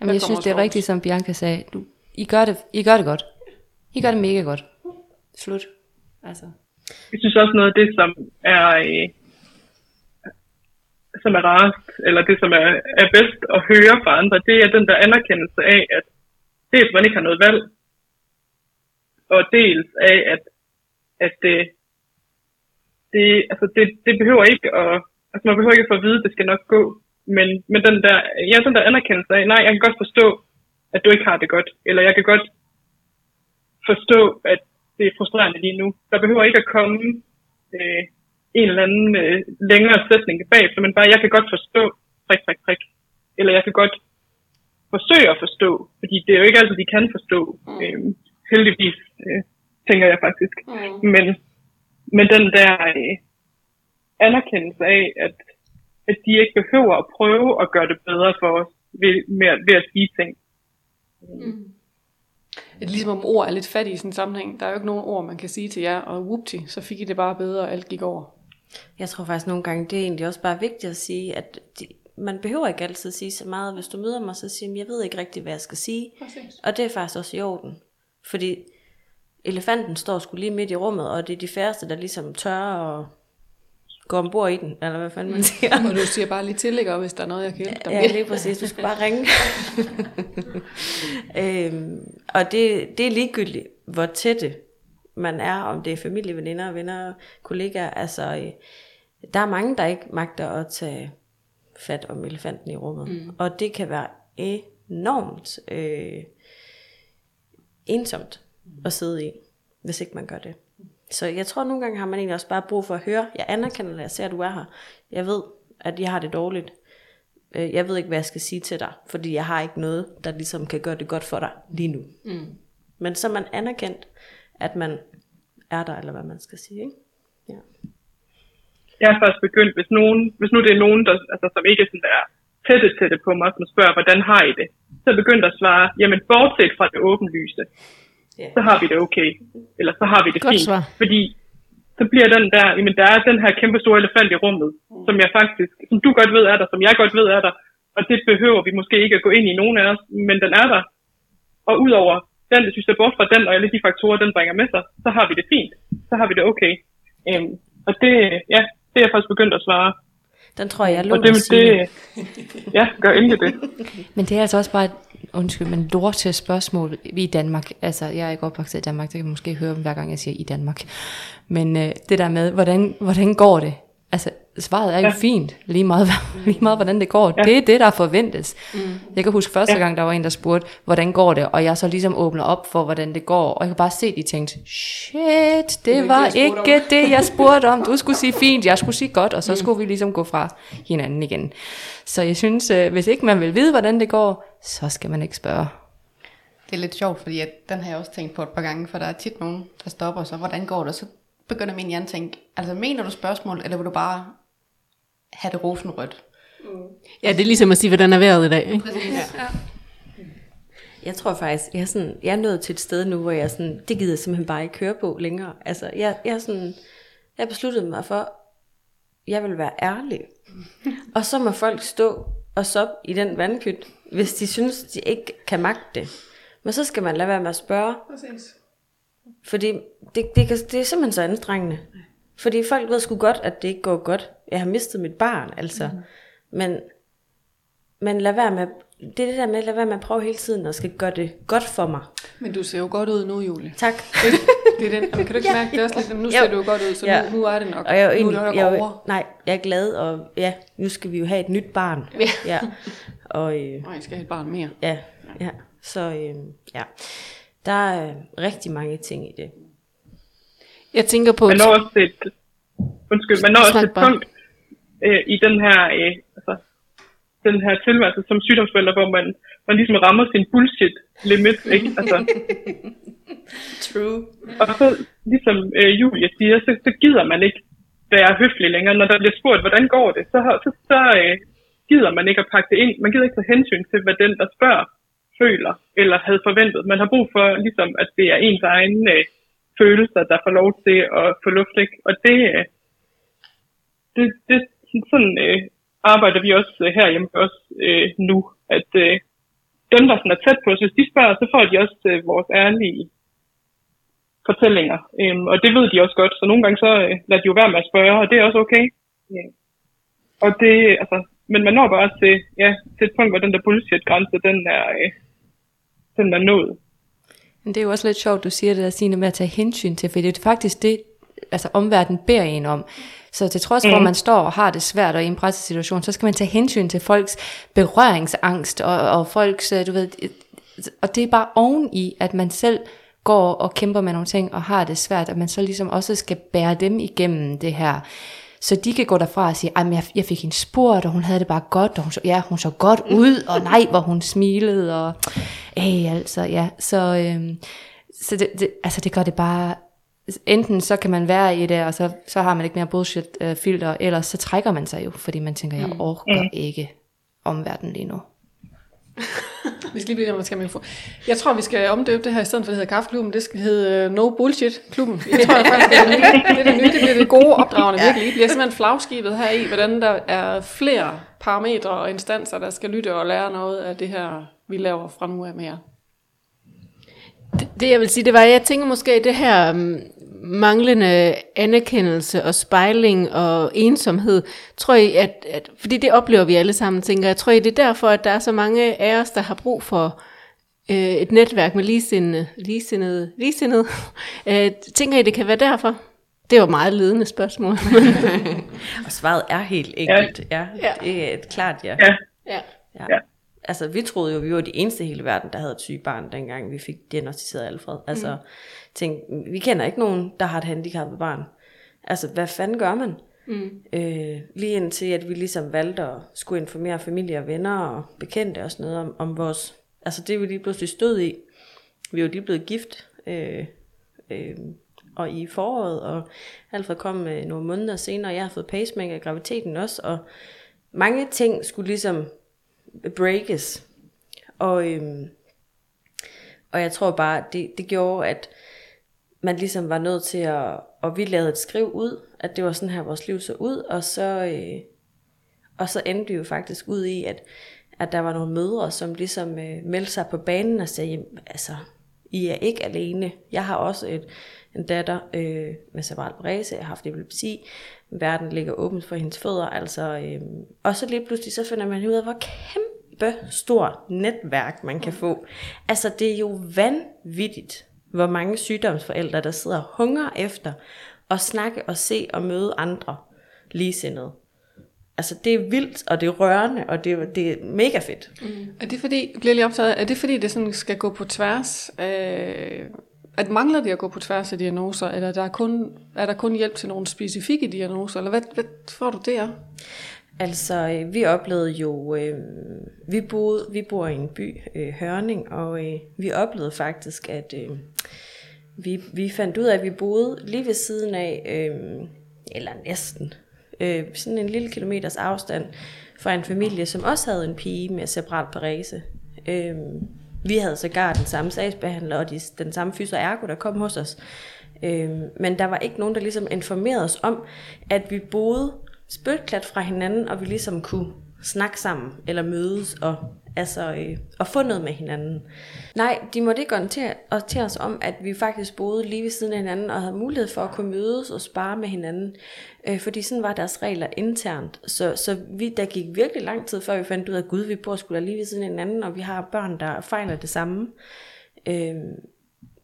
Jamen, jeg synes, det er rigtigt, som Bianca sagde. Du, I, gør det, I gør det godt. I gør det mega godt. Slut. Altså. Jeg synes også noget af det, som er, øh, som er rarest, eller det, som er, er bedst at høre fra andre, det er den der anerkendelse af, at dels man ikke har noget valg, og dels af, at, at det, det, altså det, det behøver ikke at, altså man behøver ikke at få at vide, at det skal nok gå, men, men den der, ja, den der anerkendelse af, nej, jeg kan godt forstå, at du ikke har det godt, eller jeg kan godt forstå, at det er frustrerende lige nu. Der behøver ikke at komme øh, en eller anden øh, længere sætning bagefter, men bare, jeg kan godt forstå, prik, prik, prik. Eller jeg kan godt forsøge at forstå, fordi det er jo ikke altid, de kan forstå. Mm. Øh, heldigvis, øh, tænker jeg faktisk. Mm. Men, men den der øh, anerkendelse af, at, at de ikke behøver at prøve at gøre det bedre for os ved, med, ved at sige ting. Mm et, ligesom om ord er lidt fattige i sådan en sammenhæng. Der er jo ikke nogen ord, man kan sige til jer, og whoopty, så fik I det bare bedre, og alt gik over. Jeg tror faktisk nogle gange, det er egentlig også bare vigtigt at sige, at de, man behøver ikke altid sige så meget. Hvis du møder mig, så siger jeg ved ikke rigtig, hvad jeg skal sige. Præcis. Og det er faktisk også i orden. Fordi elefanten står sgu lige midt i rummet, og det er de færreste, der ligesom tør at gå ombord i den, eller hvad fanden man siger. Og du siger bare lige til, ikke? Og hvis der er noget, jeg kan hjælpe dig Ja, med. lige præcis. Du skal bare ringe. øhm, og det, det er ligegyldigt, hvor tætte man er, om det er familie, veninder, venner, kollegaer. Altså, øh, der er mange, der ikke magter at tage fat om elefanten i rummet. Mm. Og det kan være enormt øh, ensomt at sidde i, hvis ikke man gør det. Så jeg tror, nogle gange har man egentlig også bare brug for at høre, jeg anerkender dig, jeg ser, at du er her. Jeg ved, at jeg har det dårligt. Øh, Jeg ved ikke, hvad jeg skal sige til dig, fordi jeg har ikke noget, der ligesom kan gøre det godt for dig lige nu. Mm. Men så er man anerkendt, at man er der, eller hvad man skal sige. Ikke? Ja. jeg er først begyndt, hvis, nogen, hvis nu det er nogen, der, altså, som ikke er sådan der tætte tætte på mig, som spørger, hvordan har I det? Så er jeg begyndt at svare, jamen bortset fra det åbenlyse, Ja. så har vi det okay. Eller så har vi det Godt fint. svar. Fordi så bliver den der, jamen der er den her kæmpe store elefant i rummet, som jeg faktisk, som du godt ved er der, som jeg godt ved er der, og det behøver vi måske ikke at gå ind i nogen af os, men den er der. Og udover den, hvis vi ser bort fra den, og alle de faktorer, den bringer med sig, så har vi det fint. Så har vi det okay. Øhm, og det, ja, det er jeg faktisk begyndt at svare. Den tror jeg, jeg låner det, det, ja, gør endelig det. Men det er altså også bare et, undskyld, men lorte spørgsmål vi i Danmark. Altså, jeg er ikke opvokset i Danmark, det kan man måske høre, hver gang jeg siger i Danmark. Men øh, det der med, hvordan, hvordan går det? Altså, svaret er jo ja. fint, lige meget, lige meget hvordan det går. Ja. Det er det, der forventes. Mm. Jeg kan huske første gang, der var en, der spurgte, hvordan går det? Og jeg så ligesom åbner op for, hvordan det går. Og jeg kan bare se, de tænkte, shit, det var det, jeg ikke det, jeg spurgte om. Du skulle sige fint, jeg skulle sige godt, og så skulle vi ligesom gå fra hinanden igen. Så jeg synes, øh, hvis ikke man vil vide, hvordan det går, så skal man ikke spørge. Det er lidt sjovt, fordi at den har jeg også tænkt på et par gange, for der er tit nogen, der stopper sig. Hvordan går det? Så begynder min hjerne at tænke, altså mener du spørgsmål, eller vil du bare have det rosenrødt? Ja, det er ligesom at sige, hvordan er vejret i dag. Ikke? Jeg tror faktisk, jeg er, sådan, jeg er nået til et sted nu, hvor jeg sådan, det gider jeg simpelthen bare ikke køre på længere. Altså, jeg, jeg er sådan, jeg har besluttet mig for, jeg vil være ærlig. Og så må folk stå og soppe i den vandkyt, hvis de synes, de ikke kan magte det. Men så skal man lade være med at spørge, Præcis. Fordi det, det, kan, det er simpelthen så anstrengende. Fordi folk ved sgu godt, at det ikke går godt. Jeg har mistet mit barn, altså. Mm. Men, men lad være med, det er det der med, lad være med at prøve hele tiden at skal gøre det godt for mig. Men du ser jo godt ud nu, Julie. Tak. Det er den. Men kan du ikke mærke det er også lidt, nu Jo. ser du jo godt ud, så Ja. nu, nu er det nok. Og jeg er jo nu er det nok jeg er over. nej, jeg er glad, og ja, nu skal vi jo have et nyt barn. Ja. ja. Og øh, Nej, jeg skal have et barn mere. ja, ja. Så øh, ja, der er øh, rigtig mange ting i det. Jeg tænker på... Man når også et, undskyld, man når også et punkt øh, i den her, øh, altså, den her tilværelse som sygdomsforælder, hvor man, man ligesom rammer sin bullshit limit, ikke? Altså, True. og så, ligesom øh, Julie siger, så, så gider man ikke være høflig længere. Når der bliver spurgt, hvordan går det, så, så, så øh, gider man ikke at pakke det ind. Man gider ikke tage hensyn til, hvad den, der spørger, føler eller havde forventet. Man har brug for, ligesom, at det er ens egne øh, følelser, der får lov til at få luft. Ikke? Og det, øh, det, det sådan øh, arbejder vi også øh, herhjemme også øh, nu, at øh, dem, der sådan er tæt på os, hvis de spørger, så får de også øh, vores ærlige fortællinger. Øhm, og det ved de også godt, så nogle gange så øh, lader de jo være med at spørge, og det er også okay. Yeah. Og det, altså, men man når bare til, ja, til et punkt, hvor den der bullshit-grænse, den er, øh, den er nået. Men det er jo også lidt sjovt, du siger det der, Signe, med at tage hensyn til, for det er faktisk det, altså omverdenen beder en om. Så til trods for, at man står og har det svært og i en pressesituation, så skal man tage hensyn til folks berøringsangst og, og folks, øh, du ved, og det er bare oven i, at man selv går og kæmper med nogle ting og har det svært, at man så ligesom også skal bære dem igennem det her. Så de kan gå derfra og sige, at jeg, jeg fik en spurgt, og hun havde det bare godt, og hun så, ja, hun så godt ud, og nej, hvor hun smilede, og øh, altså, ja. Så, øhm, så det, det, altså, det gør det bare, enten så kan man være i det, og så, så har man ikke mere bullshit øh, filter, eller så trækker man sig jo, fordi man tænker, jeg orker ikke omverdenen lige nu. Vi skal lige blive, skal man få. Jeg tror, vi skal omdøbe det her, i stedet for at det hedder Kaffeklubben, det skal hedde uh, No Bullshit Klubben. Jeg tror jeg faktisk, det er det nye. Det er det nye, det bliver det gode opdragende virkelig. Det bliver simpelthen flagskibet her i, hvordan der er flere parametre og instanser, der skal lytte og lære noget af det her, vi laver fra nu af med jer. Det, det jeg vil sige, det var, jeg tænker måske det her um, manglende anerkendelse og spejling og ensomhed, tror I, at, at, fordi det oplever vi alle sammen, tænker jeg, tror I, det er derfor, at der er så mange af os, der har brug for øh, et netværk med ligesindede, ligesindede, ligesindede. Øh, tænker I, det kan være derfor? Det var et meget ledende spørgsmål. Og svaret er helt enkelt. Ja, Ja. det er et klart ja. Ja, ja. ja. Ja. Altså, vi troede jo, vi var de eneste i hele verden, der havde et sygt barn, dengang vi fik diagnostiseret Alfred. Altså, mm. tænk, vi kender ikke nogen, der har et handicappet barn. Altså, hvad fanden gør man? Mm. Øh, lige indtil, at vi ligesom valgte at skulle informere familie og venner og bekendte og sådan noget om, om vores... Altså, det er vi lige pludselig stød i. Vi er jo lige blevet gift, øh, øh, og i foråret, og Alfred kom øh, nogle måneder senere, og jeg har fået pacemaker i graviditeten også, og mange ting skulle ligesom breakes. Og, øhm, og jeg tror bare, det, det gjorde, at man ligesom var nødt til at, og vi lavede et skriv ud, at det var sådan her, vores liv så ud, og så, øh, og så endte vi jo faktisk ud i, at, at der var nogle mødre, som ligesom øh, meldte sig på banen og sagde, "Jamen, altså, I er ikke alene. Jeg har også et, en datter øh, med cerebral parese, har haft epilepsi, verden ligger åbent for hendes fødder, altså, øh, og så lige pludselig, så finder man ud af, hvor kæmpe stort netværk man kan få. Altså, det er jo vanvittigt, hvor mange sygdomsforældre, der sidder og hunger efter at snakke og se og møde andre ligesindede. Altså, det er vildt, og det er rørende, og det er, det er mega fedt. Mm. Er det fordi, bliver lige optaget, er det fordi, det sådan skal gå på tværs af, at mangler det at gå på tværs af diagnoser, eller der er, kun, er der kun hjælp til nogle specifikke diagnoser, eller hvad, hvad tror du der? Altså, øh, vi oplevede jo, øh, vi, boede, vi bor i en by, øh, Hørning, og øh, vi oplevede faktisk, at øh, vi, vi fandt ud af, at vi boede lige ved siden af, øh, eller næsten, øh, sådan en lille kilometers afstand fra en familie, som også havde en pige med cerebral parese. Øh, vi havde sågar den samme sagsbehandler og de, den samme fyser ergo, der kom hos os. Øh, men der var ikke nogen, der ligesom informerede os om, at vi boede spytklat fra hinanden, og vi ligesom kunne snakke sammen, eller mødes, og, altså, øh, og få noget med hinanden. Nej, de måtte ikke orientere til os om, at vi faktisk boede lige ved siden af hinanden, og havde mulighed for at kunne mødes og spare med hinanden, øh, fordi sådan var deres regler internt. Så, så vi, der gik virkelig lang tid, før vi fandt ud af, at gud, vi bor skulle lige ved siden af hinanden, og vi har børn, der fejler det samme. Øh,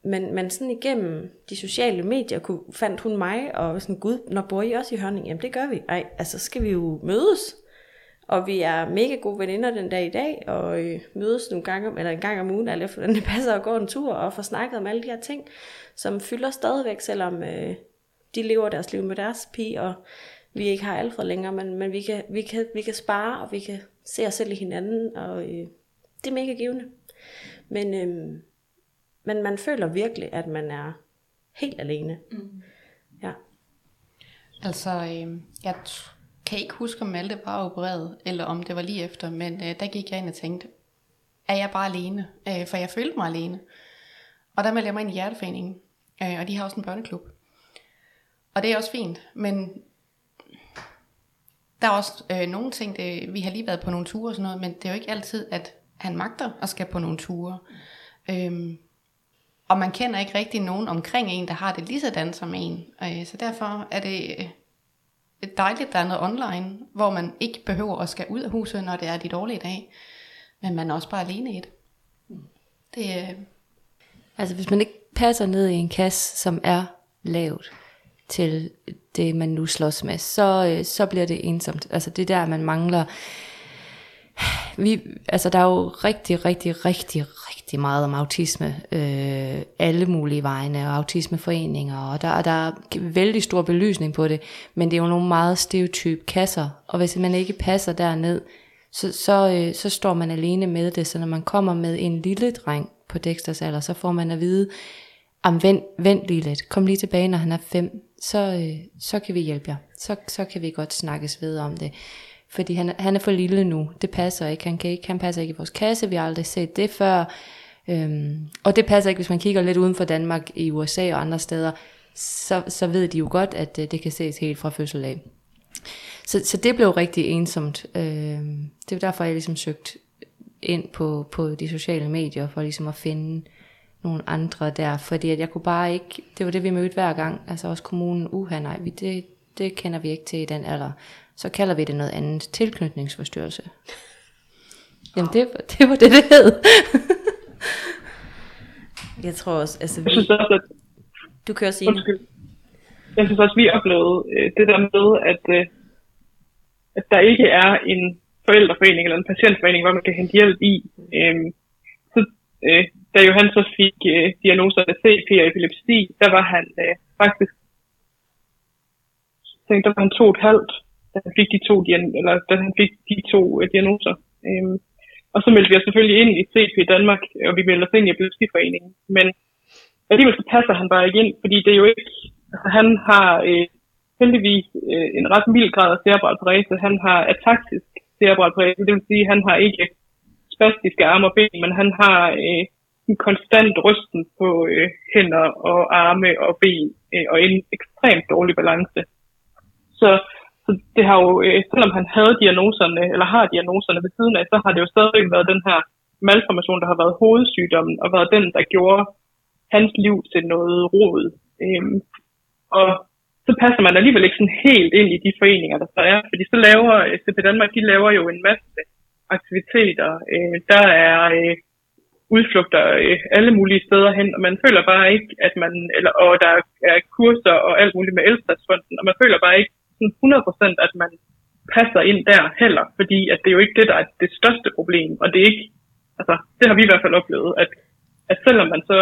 men, men sådan igennem de sociale medier kunne, fandt hun mig, og sådan, gud, når bor I også i Hørning? Jamen det gør vi. Ej, altså skal vi jo mødes. Og vi er mega gode veninder den dag i dag, og øh, mødes nogle gange, om- eller en gang om ugen, eller hvordan det passer at gå en tur, og få snakket om alle de her ting, som fylder stadigvæk, selvom øh, de lever deres liv med deres pige, og vi ikke har Alfred længere, men, men vi, kan, vi, kan, vi kan spare, og vi kan se os selv i hinanden, og øh, det er mega givende. Men, øh, men man føler virkelig, at man er helt alene. Mm. Ja. Altså, øh, jeg t- kan ikke huske, om Malte var opereret, eller om det var lige efter, men øh, der gik jeg ind og tænkte, er jeg bare alene? Øh, for jeg følte mig alene. Og der meldte jeg mig ind i Hjerteforeningen, øh, og de har også en børneklub. Og det er også fint, men der er også øh, nogle ting, det, vi har lige været på nogle ture og sådan noget, men det er jo ikke altid, at han magter at skal på nogle ture. Øhm, og man kender ikke rigtig nogen omkring en, der har det lige sådan som en. Øh, så derfor er det øh, dejligt, der er noget online, hvor man ikke behøver at skal ud af huset, når det er de dårlige dage. Men man er også bare alene i det. Det, øh, Altså hvis man ikke passer ned i en kasse, som er lavt til det, man nu slås med, så, øh, så bliver det ensomt. Altså det er der, man mangler. Vi, altså der er jo rigtig, rigtig, rigtig, rigtig meget om autisme. Øh, alle mulige vegne, og autismeforeninger, og der, og der er vældig stor belysning på det, men det er jo nogle meget stereotype kasser, og hvis man ikke passer derned, så, så, øh, så står man alene med det. Så når man kommer med en lille dreng på Dexters alder, så får man at vide, om vent, vent lige lidt, kom lige tilbage, når han er fem, så, øh, så kan vi hjælpe jer. Så, så kan vi godt snakkes ved om det. Fordi han, han er for lille nu, det passer ikke. Han, kan ikke, han passer ikke i vores kasse, vi har aldrig set det før. Øhm, og det passer ikke, hvis man kigger lidt uden for Danmark, i USA og andre steder, så, så ved de jo godt, at det, det kan ses helt fra fødsel af. Så, så det blev rigtig ensomt. Øhm, det var derfor, jeg ligesom søgte ind på, på de sociale medier, for ligesom at finde nogle andre der, fordi at jeg kunne bare ikke, det var det vi mødte hver gang, altså også kommunen, uha nej, vi, det, det kender vi ikke til i den alder. Så kalder vi det noget andet, tilknytningsforstyrrelse. Jamen det, var- det var det, det hed. Jeg tror også, altså vi, Jeg synes også, at du kører sige. Jeg synes også, vi oplevede øh, det der med, at, øh, at der ikke er en forældreforening eller en patientforening, hvor man kan hente hjælp i. Øhm, så, øh, da Johan så fik øh, diagnoserne CP og epilepsi, der var han øh, faktisk, tænkte, der var han to og et halvt, da han fik de to, eller, da han fik de to øh, diagnoser. Øhm, og så meldte vi os selvfølgelig ind i CP Danmark, og vi meldte os ind i Epilepsiforeningen. Men alligevel så passer han bare ikke ind, fordi det er jo ikke, altså han har øh, heldigvis øh, en ret mild grad af cerebral parese. Han har ataktisk cerebral parese, det vil sige, at han har ikke spastiske arme og ben, men han har øh, en konstant rysten på øh, hænder og arme og ben, øh, og en ekstremt dårlig balance. Så, så det har jo, øh, selvom han havde diagnoserne, eller har diagnoserne ved siden af, så har det jo stadigvæk været den her malformation, der har været hovedsygdommen, og været den, der gjorde hans liv til noget rod. Øhm, og så passer man alligevel ikke sådan helt ind i de foreninger, der så er. Fordi så laver øh, CP Danmark, de laver jo en masse aktiviteter. Øh, der er øh, udflugter øh, alle mulige steder hen, og man føler bare ikke, at man, eller, og der er kurser og alt muligt med Elstadsfonden, og man føler bare ikke sådan 100% at man passer ind der heller, fordi at det er jo ikke det, der er det største problem, og det er ikke, altså det har vi i hvert fald oplevet, at, at selvom man så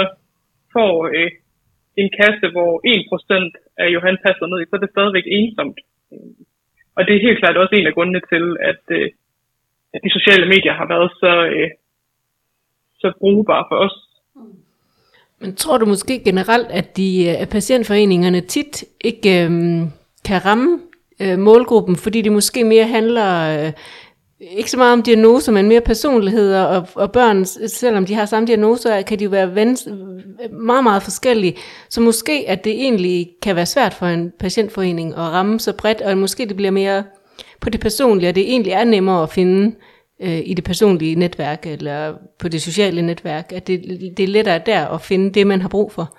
får øh, en kasse, hvor 1% af Johan passer ned i, så er det stadigvæk ensomt. Øh, og det er helt klart også en af grundene til, at, øh, at de sociale medier har været så, øh, så brugbare for os. Men tror du måske generelt, at, de, øh, at patientforeningerne tit ikke Øh kan ramme øh, målgruppen, fordi det måske mere handler... Øh, ikke så meget om diagnoser, men mere personligheder, og, og børn, selvom de har samme diagnoser, kan de jo være ven, meget, meget forskellige. Så måske, at det egentlig kan være svært for en patientforening at ramme så bredt, og måske det bliver mere på det personlige, og det egentlig er nemmere at finde øh, i det personlige netværk, eller på det sociale netværk, at det, det er lettere der at finde det, man har brug for.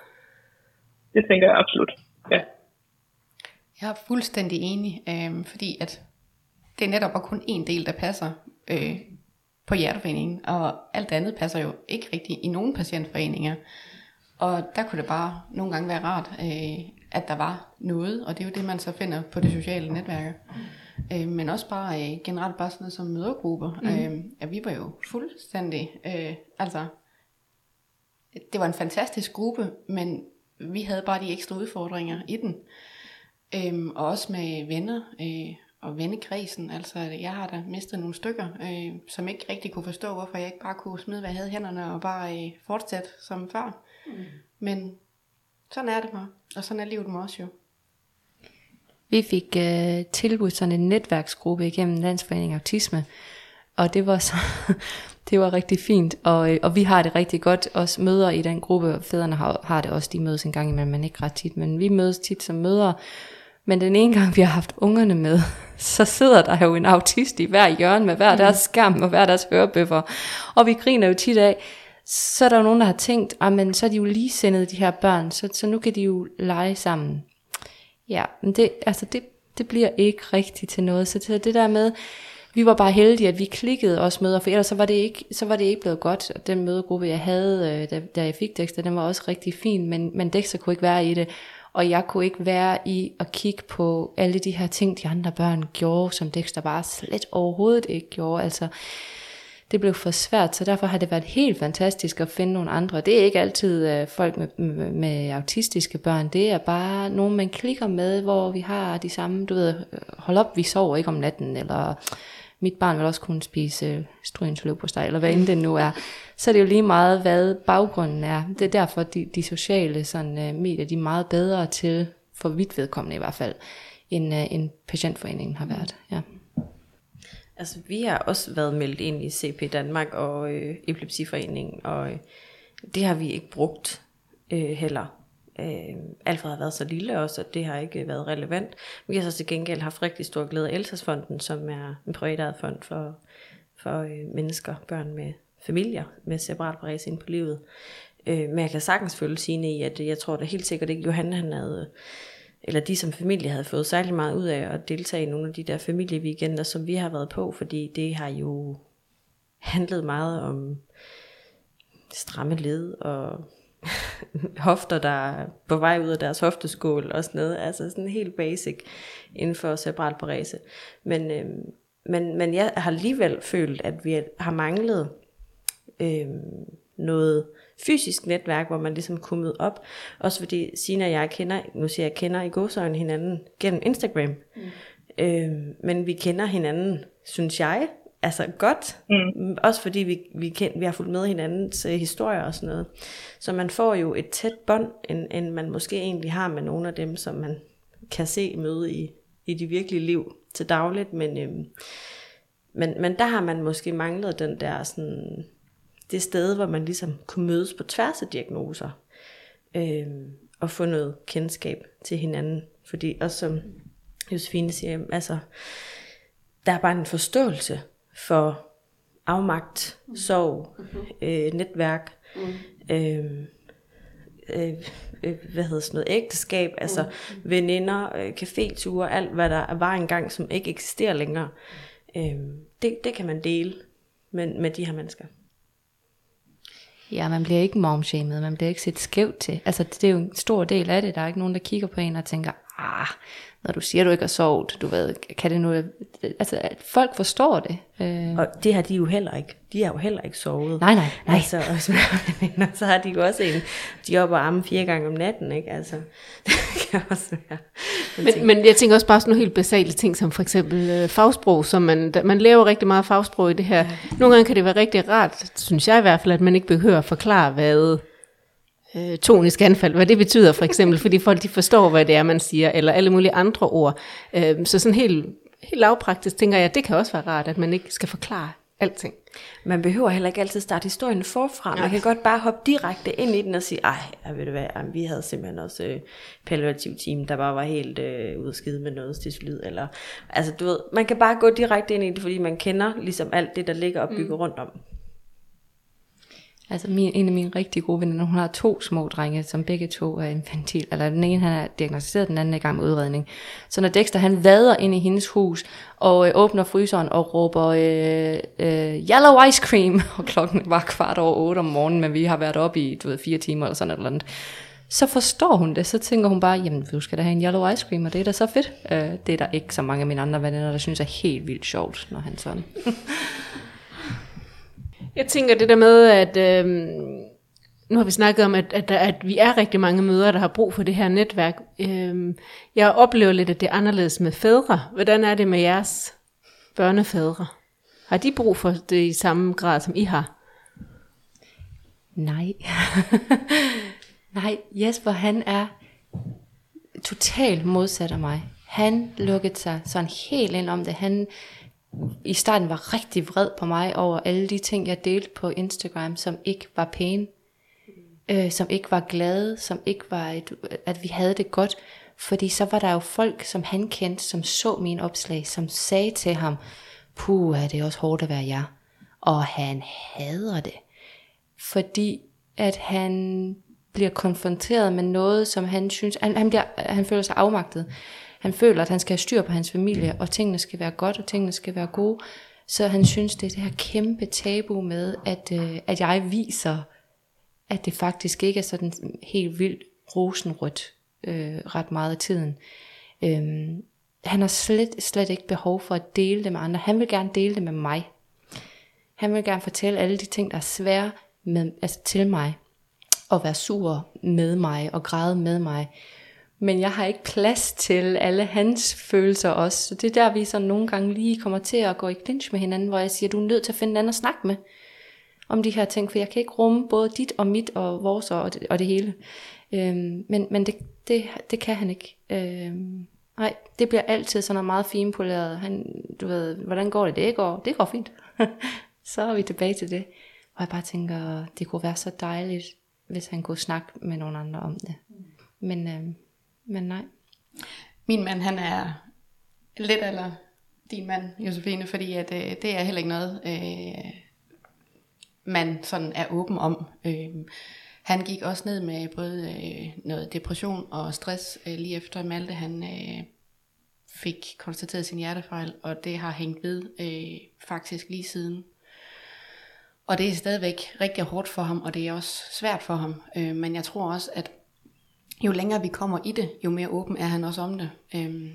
Det tænker jeg absolut. Jeg er fuldstændig enig, øh, fordi at det er netop kun en del, der passer øh, på hjerteforeningen, og alt andet passer jo ikke rigtigt i nogen patientforeninger. Og der kunne det bare nogle gange være rart, øh, at der var noget, og det er jo det, man så finder på det sociale netværk. Øh, men også bare øh, generelt bare sådan noget som mødergrupper. Mm. Øh, ja, vi var jo fuldstændig, øh, altså, det var en fantastisk gruppe, men vi havde bare de ekstra udfordringer i den. Øhm, og også med venner øh, og vennekredsen. Altså, jeg har da mistet nogle stykker, øh, som ikke rigtig kunne forstå, hvorfor jeg ikke bare kunne smide, hvad jeg havde i hænderne, og bare øh, fortsætte som før. Mm. Men sådan er det bare, og sådan er livet med os jo. Vi fik øh, tilbudt sådan en netværksgruppe igennem Landsforening Autisme, og det var så, det var rigtig fint, og, øh, og vi har det rigtig godt, også møder i den gruppe, fædrene har, har det også, de mødes en gang imellem, men ikke ret tit, men vi mødes tit som mødre, men den ene gang, vi har haft ungerne med, så sidder der jo en autist i hver hjørne med hver deres skærm og hver deres hørebøffer. Og vi griner jo tit af, så er der jo nogen, der har tænkt, ah, men så er de jo lige sendet de her børn, så, så nu kan de jo lege sammen. Ja, men det, altså det, det bliver ikke rigtigt til noget. Så det, det der med, vi var bare heldige, at vi klikkede os møder, for ellers så var det ikke, så var det ikke blevet godt. Og den mødegruppe, jeg havde, øh, da, da jeg fik Dexter, den var også rigtig fin, men, men Dexter kunne ikke være i det. Og jeg kunne ikke være i at kigge på alle de her ting, de andre børn gjorde, som Dexter bare slet overhovedet ikke gjorde. Altså, det blev for svært, så derfor har det været helt fantastisk at finde nogle andre. Det er ikke altid øh, folk med, med, med autistiske børn, det er bare nogen, man klikker med, hvor vi har de samme, du ved, øh, hold op, vi sover ikke om natten, eller mit barn vil også kunne spise øh, strygens på steg, eller hvad end det nu er. Så er det jo lige meget, hvad baggrunden er. Det er derfor, de, de sociale sådan, uh, medier, de er meget bedre til, for vidt vedkommende i hvert fald, end, uh, end patientforeningen har været. Ja. Altså, vi har også været meldt ind i CP Danmark og øh, Epilepsiforeningen, og øh, det har vi ikke brugt øh, heller. Øh, Alfred har været så lille også, at det har ikke været relevant. Vi har så til gengæld haft rigtig stor glæde af Elsasfonden, som er en privat fond for, for øh, mennesker, børn med familier med cerebral parese ind på livet. Øh, men jeg kan sagtens følge sine i, at jeg tror da helt sikkert ikke, Johan han havde, eller de som familie havde fået særlig meget ud af at deltage i nogle af de der familieweekender, som vi har været på, fordi det har jo handlet meget om stramme led og hofter, der er på vej ud af deres hofteskål og sådan noget. Altså sådan helt basic inden for cerebral parese. Men, øh, men, men jeg har alligevel følt, at vi har manglet øh, noget fysisk netværk, hvor man ligesom kunne møde op. Også fordi Sina og jeg kender, nu siger jeg kender i godsøjne hinanden gennem Instagram. Mm. Øh, men vi kender hinanden, synes jeg, altså godt. Mm. Også fordi vi, vi, kend, vi har fulgt med hinandens uh, historier og sådan noget. Så man får jo et tæt bånd, end, end man måske egentlig har med nogle af dem, som man kan se møde i, i de virkelige liv til dagligt. Men, øhm, men, men der har man måske manglet den der sådan, det sted, hvor man ligesom kunne mødes på tværs af diagnoser. Øhm, og få noget kendskab til hinanden. Fordi også som Josefine siger, altså, der er bare en forståelse for afmagt, sorg, mm-hmm. øh, netværk, mm. øh, øh, øh, hvad hedder sådan noget, ægteskab, altså mm. veninder, øh, caféture, alt hvad der var engang, som ikke eksisterer længere. Øh, det, det kan man dele med, med de her mennesker. Ja, man bliver ikke momshamed, man bliver ikke set skævt til. Altså, det er jo en stor del af det. Der er ikke nogen, der kigger på en og tænker, ah, når du siger, du ikke har sovet, du ved, kan det nu, altså at folk forstår det. Øh. Og det har de jo heller ikke. De har jo heller ikke sovet. Nej, nej, nej. Altså, og så har de jo også en, de er oppe og arme fire gange om natten, ikke? Altså, det kan også være. Men, men jeg tænker også bare sådan nogle helt basale ting, som for eksempel øh, fagsprog, som man, man laver rigtig meget fagsprog i det her. Nogle gange kan det være rigtig rart, synes jeg i hvert fald, at man ikke behøver at forklare, hvad øh, tonisk anfald, hvad det betyder for eksempel, fordi folk de forstår, hvad det er, man siger, eller alle mulige andre ord. Øh, så sådan helt, helt lavpraktisk tænker jeg, det kan også være rart, at man ikke skal forklare alting. Man behøver heller ikke altid starte historien forfra. Man kan godt bare hoppe direkte ind i den og sige, ej, jeg ved du hvad, vi havde simpelthen også øh, palliativ team, der bare var helt øh, udskidt med noget lyd. Eller, altså du ved, man kan bare gå direkte ind i det, fordi man kender ligesom alt det, der ligger og bygger mm. rundt om. Altså min, en af mine rigtig gode venner, hun har to små drenge, som begge to er infantil, eller den ene han er diagnostiseret, den anden er i gang med udredning. Så når Dexter han vader ind i hendes hus, og øh, åbner fryseren og råber, øh, øh, yellow ice cream, og klokken var kvart over otte om morgenen, men vi har været oppe i, du ved, fire timer eller sådan et eller andet. Så forstår hun det, så tænker hun bare, jamen du skal da have en yellow ice cream, og det er da så fedt. Øh, det er der ikke så mange af mine andre venner, der synes er helt vildt sjovt, når han sådan. Jeg tænker det der med, at øh, nu har vi snakket om, at, at, at vi er rigtig mange mødre, der har brug for det her netværk. Øh, jeg oplever lidt, at det er anderledes med fædre. Hvordan er det med jeres børnefædre? Har de brug for det i samme grad, som I har? Nej. Nej, Jesper han er totalt modsat af mig. Han lukkede sig sådan helt ind om det. Han i starten var rigtig vred på mig over alle de ting, jeg delte på Instagram, som ikke var pæne, øh, som ikke var glade, som ikke var, et, at vi havde det godt. Fordi så var der jo folk, som han kendte, som så min opslag, som sagde til ham, puh, er det også hårdt at være jer. Og han hader det. Fordi at han bliver konfronteret med noget, som han synes, han, han, bliver, han føler sig afmagtet. Han føler, at han skal have styr på hans familie, og tingene skal være godt, og tingene skal være gode. Så han synes, det er det her kæmpe tabu med, at, øh, at jeg viser, at det faktisk ikke er sådan helt vildt rosenrødt øh, ret meget af tiden. Øhm, han har slet, slet ikke behov for at dele det med andre. Han vil gerne dele det med mig. Han vil gerne fortælle alle de ting, der er svære med, altså til mig. Og være sur med mig og græde med mig. Men jeg har ikke plads til alle hans følelser også. Så det er der, vi så nogle gange lige kommer til at gå i clinch med hinanden, hvor jeg siger, du er nødt til at finde en anden at snakke med om de her ting, for jeg kan ikke rumme både dit og mit og vores og det, og det hele. Øhm, men men det, det, det kan han ikke. Øhm, nej, det bliver altid sådan noget meget finpoleret. Han, du ved, hvordan går det? Det går, det går fint. så er vi tilbage til det. Og jeg bare tænker, det kunne være så dejligt, hvis han kunne snakke med nogen andre om det. Men øhm, men nej. Min mand, han er lidt eller din mand, Josefine, fordi at, øh, det er heller ikke noget, øh, man sådan er åben om. Øh, Han gik også ned med både øh, noget depression og stress øh, lige efter Malte han øh, fik konstateret sin hjertefejl, og det har hængt ved øh, faktisk lige siden. Og det er stadigvæk rigtig hårdt for ham, og det er også svært for ham. Øh, men jeg tror også, at jo længere vi kommer i det, jo mere åben er han også om det. Øh,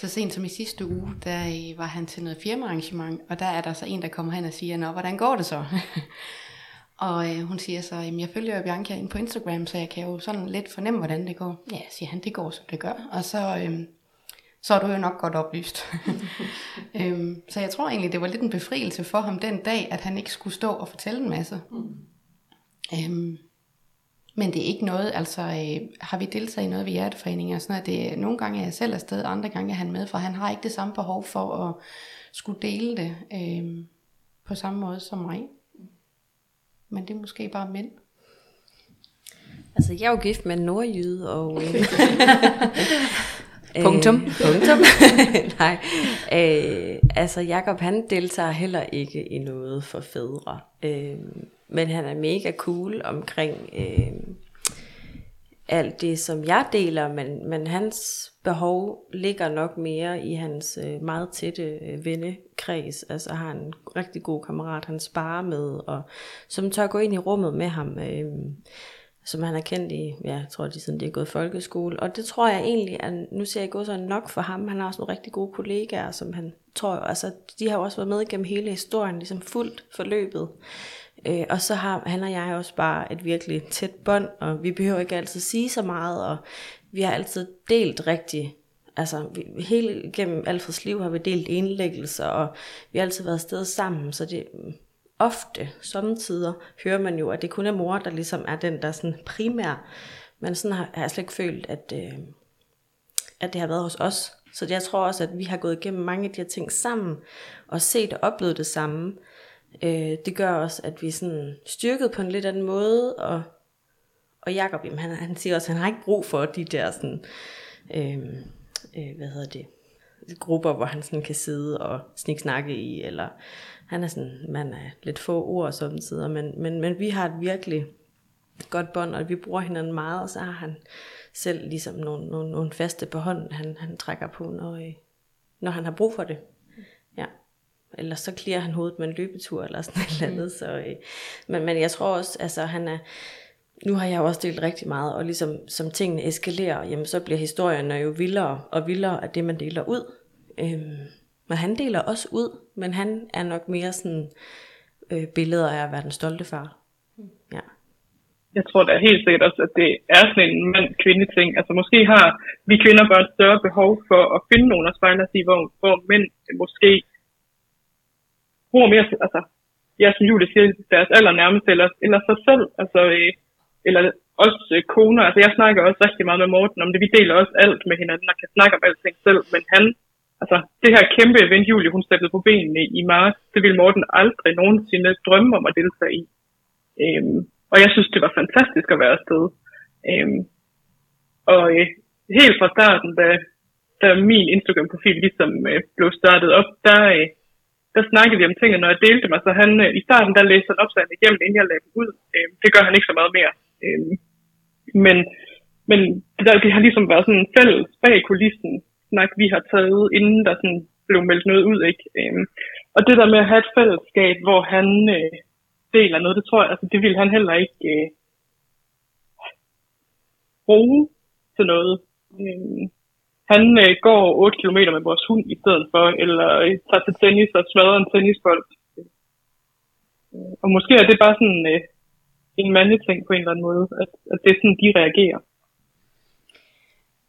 så sent som i sidste uge, der øh, var han til noget firmaarrangement, og der er der så en, der kommer hen og siger, Nå, hvordan går det så? og øh, hun siger så, jeg følger jo Bianca ind på Instagram, så jeg kan jo sådan lidt fornemme, hvordan det går. Ja, siger han, det går som det gør. Og så, øh, så er du jo nok godt oplyst. øhm, så jeg tror egentlig, det var lidt en befrielse for ham den dag, at han ikke skulle stå og fortælle en masse. Mm. Øhm, men det er ikke noget, altså øh, har vi deltaget i noget ved hjerteforeninger og sådan noget, det er, nogle gange er jeg selv afsted, andre gange er han med, for han har ikke det samme behov for at skulle dele det øh, på samme måde som mig. Men det er måske bare mænd. Altså, jeg er jo gift med en nordjyde, og... Øh, Punktum. Øh, punktum. Nej. Øh, altså, Jakob han deltager heller ikke i noget for fædre. Øh, men han er mega cool omkring øh, alt det, som jeg deler, men, men hans behov ligger nok mere i hans øh, meget tætte øh, vennekreds. Altså har en rigtig god kammerat, han sparer med, og som tør gå ind i rummet med ham. Øh, som han har kendt i, ja, jeg tror, de siden de er gået folkeskole. Og det tror jeg egentlig, at nu ser jeg gå sådan nok for ham. Han har også nogle rigtig gode kollegaer, som han tror, altså de har også været med igennem hele historien, ligesom fuldt forløbet. Øh, og så har han og jeg også bare et virkelig tæt bånd, og vi behøver ikke altid sige så meget, og vi har altid delt rigtig, altså vi, hele gennem Alfreds liv har vi delt indlæggelser, og vi har altid været afsted sammen, så det, ofte, samtidig hører man jo, at det kun er mor, der ligesom er den, der sådan primær. Men sådan har, har jeg slet ikke følt, at, øh, at det har været hos os. Så jeg tror også, at vi har gået igennem mange af de her ting sammen, og set og oplevet det samme. Øh, det gør også, at vi er sådan styrket på en lidt anden måde, og, og Jacob, jamen, han, han siger også, at han har ikke brug for de der sådan, øh, øh, hvad hedder det, grupper, hvor han sådan kan sidde og sniksnakke i, eller han er sådan man er lidt få ord samtidig, men, men, men vi har et virkelig godt bånd, og vi bruger hinanden meget, og så har han selv ligesom nogle, nogle, nogle faste på hånden, han, han trækker på, når, øh, når han har brug for det. Eller så klirer han hovedet med en løbetur, eller sådan et eller andet. Så, øh, men, men jeg tror også, altså han er, nu har jeg jo også delt rigtig meget, og ligesom som tingene eskalerer, jamen så bliver historierne jo vildere og vildere af det, man deler ud. Øhm, men han deler også ud, men han er nok mere sådan øh, billeder af at være den stolte far. Ja. Jeg tror da helt sikkert også, at det er sådan en mand-kvinde ting. Altså måske har vi kvinder bare et større behov for at finde nogen at spejle os i, hvor, hvor mænd måske bruger mere, altså, ja, som Julie siger, deres allernærmeste, eller, eller sig selv, altså, øh, eller også øh, koner. Altså jeg snakker også rigtig meget med Morten om det. Vi deler også alt med hinanden og kan snakke om alting selv, men han altså, det her kæmpe event, Julie, hun sættede på benene i marts, det ville Morten aldrig nogensinde drømme om at deltage i. Øhm, og jeg synes, det var fantastisk at være afsted. Øhm, og øh, helt fra starten, da, da min Instagram-profil ligesom øh, blev startet op, der, øh, der snakkede vi om tingene, når jeg delte mig. Så han, øh, i starten, der læste han opslagene igennem, inden jeg lagde dem ud. Øh, det gør han ikke så meget mere. Øh, men men det, der, det har ligesom været sådan en fælles bag kulissen snak, vi har taget, inden der sådan blev meldt noget ud. Ikke? Øh, og det der med at have et fællesskab, hvor han øh, deler noget, det tror jeg, altså, det vil han heller ikke øh, bruge til noget. Øh, han øh, går 8 km med vores hund i stedet for, eller øh, tager til tennis og smadrer en tennisbold. Øh, og måske er det bare sådan øh, en mandeting på en eller anden måde, at, at det er sådan, de reagerer.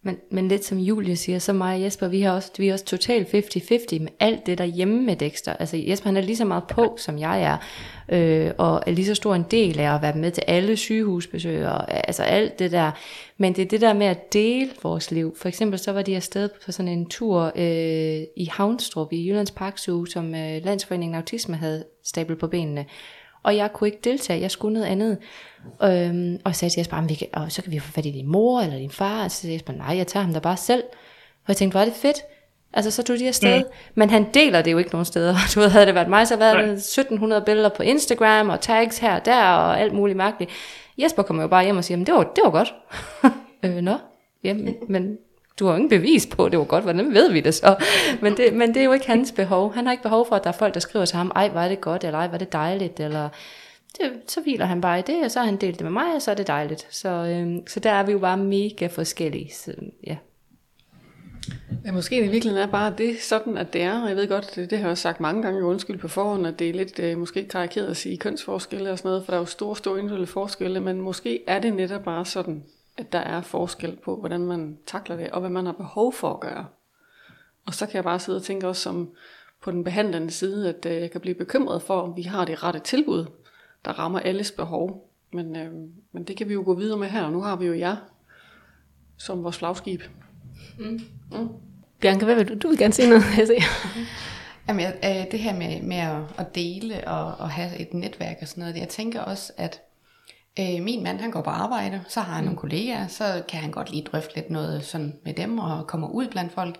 Men, men lidt som Julie siger, så mig og Jesper, vi, har også, vi er også totalt 50-50 med alt det der hjemme med Dexter. Altså Jesper han er lige så meget på, som jeg er, øh, og er lige så stor en del af at være med til alle sygehusbesøg, og altså alt det der. Men det er det der med at dele vores liv. For eksempel så var de afsted på sådan en tur øh, i Havnstrup i Jyllands Parkzoo, som øh, Landsforeningen Autisme havde stablet på benene og jeg kunne ikke deltage, jeg skulle noget andet. Øhm, og jeg sagde til Jesper, vi kan, og så kan vi få fat i din mor eller din far, og så sagde Jesper, nej, jeg tager ham da bare selv. Og jeg tænkte, var det fedt, Altså, så tog de afsted. Mm. Men han deler det jo ikke nogen steder. Du ved, havde det været mig, så havde det 1700 billeder på Instagram, og tags her og der, og alt muligt mærkeligt. Jesper kommer jo bare hjem og siger, men det var, det var godt. øh, nå, jamen, men du har jo ingen bevis på, det var godt. Hvordan ved vi det så? Men det, men det er jo ikke hans behov. Han har ikke behov for, at der er folk, der skriver til ham, ej, var det godt, eller ej, var det dejligt, eller det, så hviler han bare i det, og så har han delt det med mig, og så er det dejligt. Så, øhm, så der er vi jo bare mega forskellige. Så, ja. Ja, måske det virkelig er bare det sådan, at det er. Og jeg ved godt, det, det har jeg også sagt mange gange, undskyld på forhånd, at det er lidt øh, måske karikeret at sige kønsforskelle og sådan noget, for der er jo store, store individuelle forskelle, men måske er det netop bare sådan, at der er forskel på, hvordan man takler det, og hvad man har behov for at gøre. Og så kan jeg bare sidde og tænke også som på den behandlende side, at øh, jeg kan blive bekymret for, om vi har det rette tilbud, der rammer alles behov. Men, øh, men det kan vi jo gå videre med her, og nu har vi jo jer som vores flagskib. Bianca, hvad vil du? Du vil gerne sige noget, jeg ser. Jamen, øh, det her med, med at, at dele og, og have et netværk og sådan noget, jeg tænker også, at øh, min mand, han går på arbejde, så har han nogle kollegaer, så kan han godt lige drøfte lidt noget sådan med dem og kommer ud blandt folk.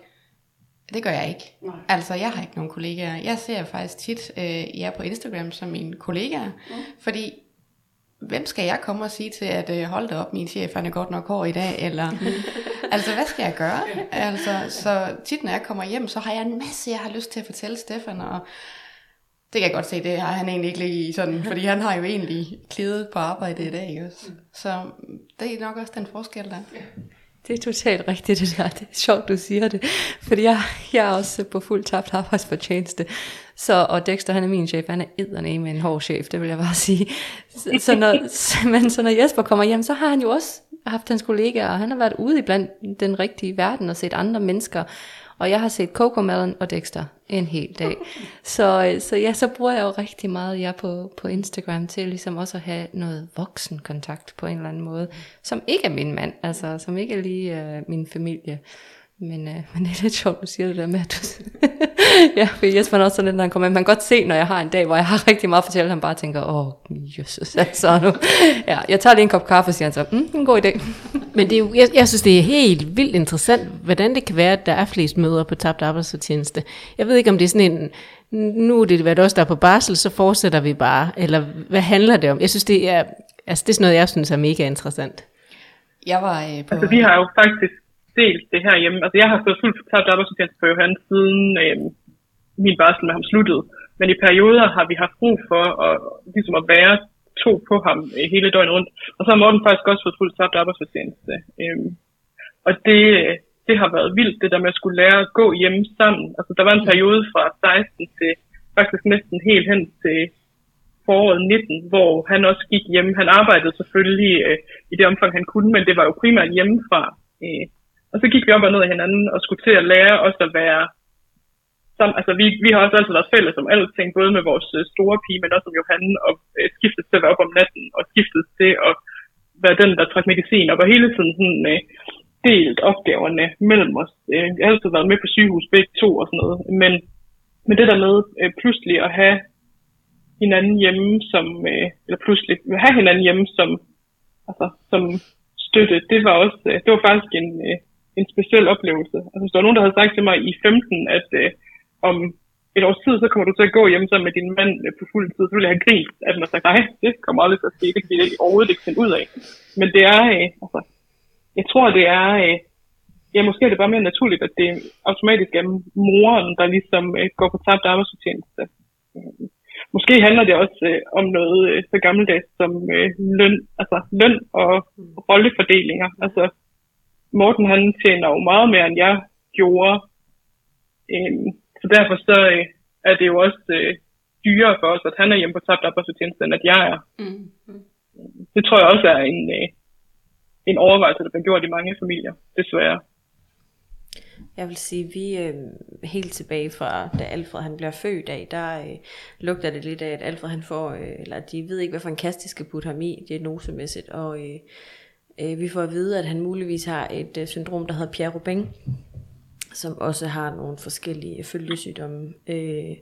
Det gør jeg ikke. Nej. Altså, jeg har ikke nogen kollegaer. Jeg ser faktisk tit øh, jer på Instagram som mine kollegaer, mm. fordi hvem skal jeg komme og sige til, at øh, hold da op, min chef han er godt nok hård i dag, eller altså, hvad skal jeg gøre? Altså, så tit når jeg kommer hjem, så har jeg en masse, jeg har lyst til at fortælle Stefan, og det kan jeg godt se, det har han egentlig ikke lige sådan, fordi han har jo egentlig klædet på arbejde i dag også. Så det er nok også den forskel der. Det er totalt rigtigt det der. Det er sjovt, du siger det. Fordi jeg, jeg er også på fuld tabt arbejdsfortjeneste. Så, og Dexter, han er min chef. Han er edderne med en hård chef, det vil jeg bare sige. Så, så, når, men så når Jesper kommer hjem, så har han jo også haft hans kollegaer, og han har været ude i blandt den rigtige verden og set andre mennesker. Og jeg har set Coco Melon og Dexter en hel dag. Så, øh, så ja, så bruger jeg jo rigtig meget jer på, på Instagram til ligesom også at have noget voksenkontakt på en eller anden måde, som ikke er min mand, altså som ikke er lige øh, min familie. Men, øh, men det er lidt sjovt, du siger det der med, at du... ja, for Jesper er også sådan lidt, når han kommer ind. Man kan godt se, når jeg har en dag, hvor jeg har rigtig meget at fortælle, han bare tænker, åh, Jesus, altså nu. Ja, jeg tager lige en kop kaffe, siger han så, mm, en god idé. Men det er jo, jeg, jeg synes, det er helt vildt interessant, hvordan det kan være, at der er flest møder på tabt arbejdsfortjeneste. Jeg ved ikke, om det er sådan en, nu er det været os, der er på barsel, så fortsætter vi bare, eller hvad handler det om? Jeg synes, det er, altså, det er sådan noget, jeg synes er mega interessant. Jeg var øh, på... Altså, vi har jo faktisk delt det her hjemme. Altså, jeg har fået fuldt tabt arbejdsfortjeneste på Johan, siden øh, min barsel med ham sluttede. Men i perioder har vi haft brug for at, ligesom at være to på ham øh, hele døgnet rundt. Og så har Morten faktisk også fået fuldt tabt arbejdsfortjeneste. Øh, og det, øh, det har været vildt, det der med at skulle lære at gå hjemme sammen. Altså, der var en periode fra 16 til faktisk næsten helt hen til foråret 19, hvor han også gik hjem. Han arbejdede selvfølgelig øh, i det omfang, han kunne, men det var jo primært hjemmefra. Øh, og så gik vi op og ned af hinanden og skulle til at lære os at være sammen. Altså, vi, vi har også altid været fælles om alting, både med vores øh, store pige, men også om Johan, og øh, skiftet til at være op om natten, og skiftet til at være den, der trak medicin op, og hele tiden sådan, øh, delt opgaverne mellem os. Øh, jeg har altid været med på sygehus begge to og sådan noget, men, men det der med øh, pludselig at have hinanden hjemme, som, øh, eller pludselig have hinanden hjemme som, altså, som støtte, det var også, øh, det var faktisk en, øh, en speciel oplevelse. Altså, hvis der var nogen, der havde sagt til mig i 15, at øh, om et års tid, så kommer du til at gå hjem sammen med din mand øh, på fuld tid, så ville jeg have grint, at man sagt, nej, det kommer aldrig til at ske, det kan vi overhovedet ikke finde ud af. Men det er, øh, altså, jeg tror, det er, øh, ja, måske er det bare mere naturligt, at det automatisk er moren, der ligesom øh, går på tabt arbejdsfortjeneste. Måske handler det også øh, om noget øh, så gammeldags som øh, løn, altså løn og rollefordelinger. Altså Morten han tjener jo meget mere end jeg gjorde. Øh, så derfor så øh, er det jo også øh, dyrere for os, at han er hjemme på tabt arbejdsfortjeneste, end at jeg er. Mm. Det tror jeg også er en, øh, en overvejelse, der bliver gjort i mange familier, desværre. Jeg vil sige, vi øh, helt tilbage fra, da Alfred han bliver født af, der øh, lugter det lidt af, at Alfred han får, øh, eller de ved ikke, hvad for en kast de skal putte ham i, diagnosemæssigt, og øh, øh, vi får at vide, at han muligvis har et øh, syndrom, der hedder Pierre Robin, som også har nogle forskellige følgesygdomme. Øh,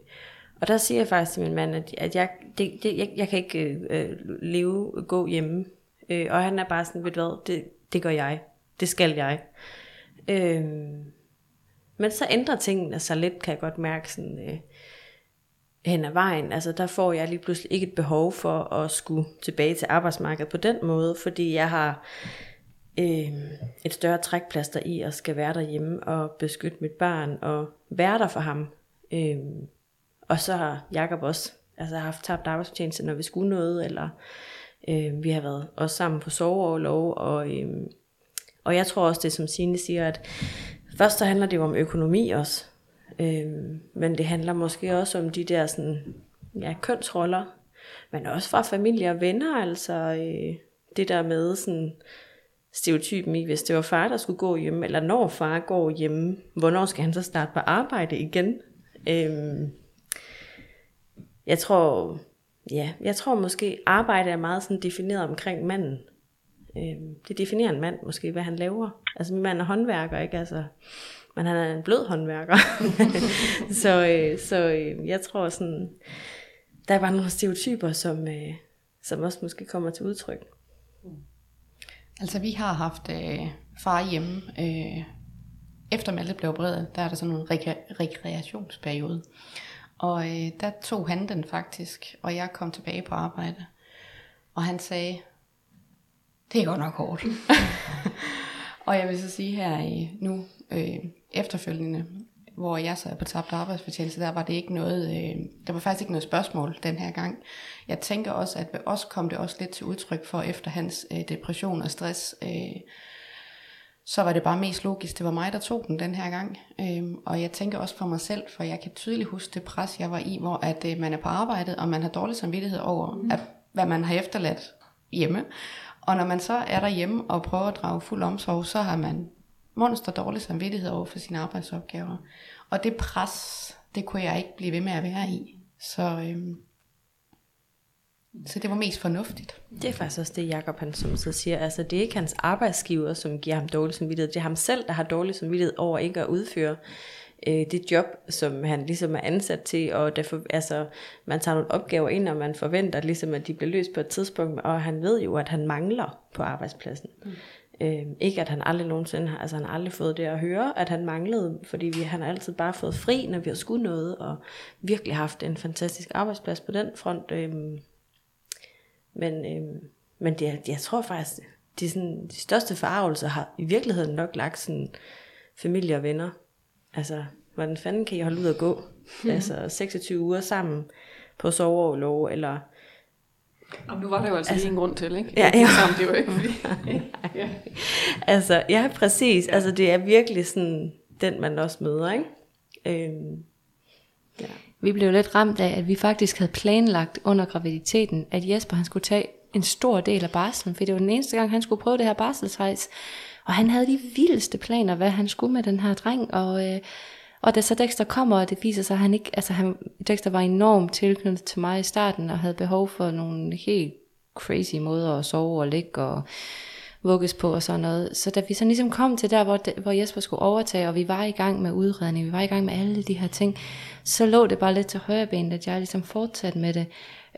og der siger jeg faktisk til min mand, at, at jeg, det, det, jeg, jeg kan ikke øh, leve, gå hjemme. Øh, og han er bare sådan, ved du hvad, det, det gør jeg. Det skal jeg. Øh, men så ændrer tingene sig lidt, kan jeg godt mærke sådan, øh, hen ad vejen. Altså der får jeg lige pludselig ikke et behov for at skulle tilbage til arbejdsmarkedet på den måde, fordi jeg har øh, et større trækplaster i at skal være derhjemme og beskytte mit barn og være der for ham. Øh, og så har Jakob også altså, haft tabt arbejdsfortjeneste, når vi skulle noget, eller øh, vi har været også sammen på soveoverlov, og, øh, og jeg tror også det, som Signe siger, at først så handler det jo om økonomi også, øh, men det handler måske også om de der sådan, ja, kønsroller, men også fra familie og venner, altså øh, det der med sådan, stereotypen i, hvis det var far, der skulle gå hjem, eller når far går hjemme, hvornår skal han så starte på arbejde igen? Øhm, jeg tror, ja, jeg tror måske, arbejde er meget sådan defineret omkring manden. Øhm, det definerer en mand måske, hvad han laver. Altså min mand er håndværker, ikke? Altså, men han er en blød håndværker. så øh, så øh, jeg tror sådan, der er bare nogle stereotyper, som, øh, som også måske kommer til udtryk. Altså vi har haft øh, far hjemme, øh, efter Malte blev opereret, der er der sådan en rekre- rekreationsperiode. Og øh, der tog han den faktisk, og jeg kom tilbage på arbejde. Og han sagde, det er godt nok hårdt. og jeg vil så sige her i nu øh, efterfølgende, hvor jeg så er på tabt arbejdsfortjeneste, der var det ikke noget, øh, der var faktisk ikke noget spørgsmål den her gang. Jeg tænker også, at ved os kom det også lidt til udtryk for, efter hans øh, depression og stress, øh, så var det bare mest logisk, det var mig, der tog den den her gang. Øhm, og jeg tænker også for mig selv, for jeg kan tydeligt huske det pres, jeg var i, hvor at øh, man er på arbejdet, og man har dårlig samvittighed over, mm. at, hvad man har efterladt hjemme. Og når man så er derhjemme og prøver at drage fuld omsorg, så har man monster dårlig samvittighed over for sine arbejdsopgaver. Og det pres, det kunne jeg ikke blive ved med at være i. Så, øhm, så det var mest fornuftigt. Det er faktisk også det, Jacob han som så siger. Altså, det er ikke hans arbejdsgiver, som giver ham dårlig samvittighed. Det er ham selv, der har dårlig samvittighed over ikke at udføre øh, det job, som han ligesom er ansat til, og derfor, altså, man tager nogle opgaver ind, og man forventer ligesom, at de bliver løst på et tidspunkt, og han ved jo, at han mangler på arbejdspladsen. Mm. Øh, ikke at han aldrig nogensinde har, altså han har aldrig fået det at høre, at han manglede, fordi vi, han har altid bare fået fri, når vi har skulle noget, og virkelig haft en fantastisk arbejdsplads på den front. Øh, men, øh, men det, jeg tror faktisk, de, sådan, de største forarvelser har i virkeligheden nok lagt sådan familie og venner. Altså, hvordan fanden kan I holde ud at gå? Mm. Altså 26 uger sammen på soveoverlov, eller og nu var der jo altså, altså lige en grund til, ikke? Ja, ja. Sammen, det var ikke fordi... ja. Altså, ja, præcis. Altså, det er virkelig sådan, den man også møder, ikke? Øhm, ja. Vi blev lidt ramt af, at vi faktisk havde planlagt under graviditeten, at Jesper han skulle tage en stor del af barslen, for det var den eneste gang, han skulle prøve det her barselsrejs. Og han havde de vildeste planer, hvad han skulle med den her dreng, og... Øh, og da så Dexter kommer, og det viser sig, at han ikke, altså han, Dexter var enormt tilknyttet til mig i starten, og havde behov for nogle helt crazy måder at sove og ligge og vugges på og sådan noget. Så da vi så ligesom kom til der, hvor, hvor Jesper skulle overtage, og vi var i gang med udredning, vi var i gang med alle de her ting, så lå det bare lidt til højre ben, at jeg ligesom fortsatte med det.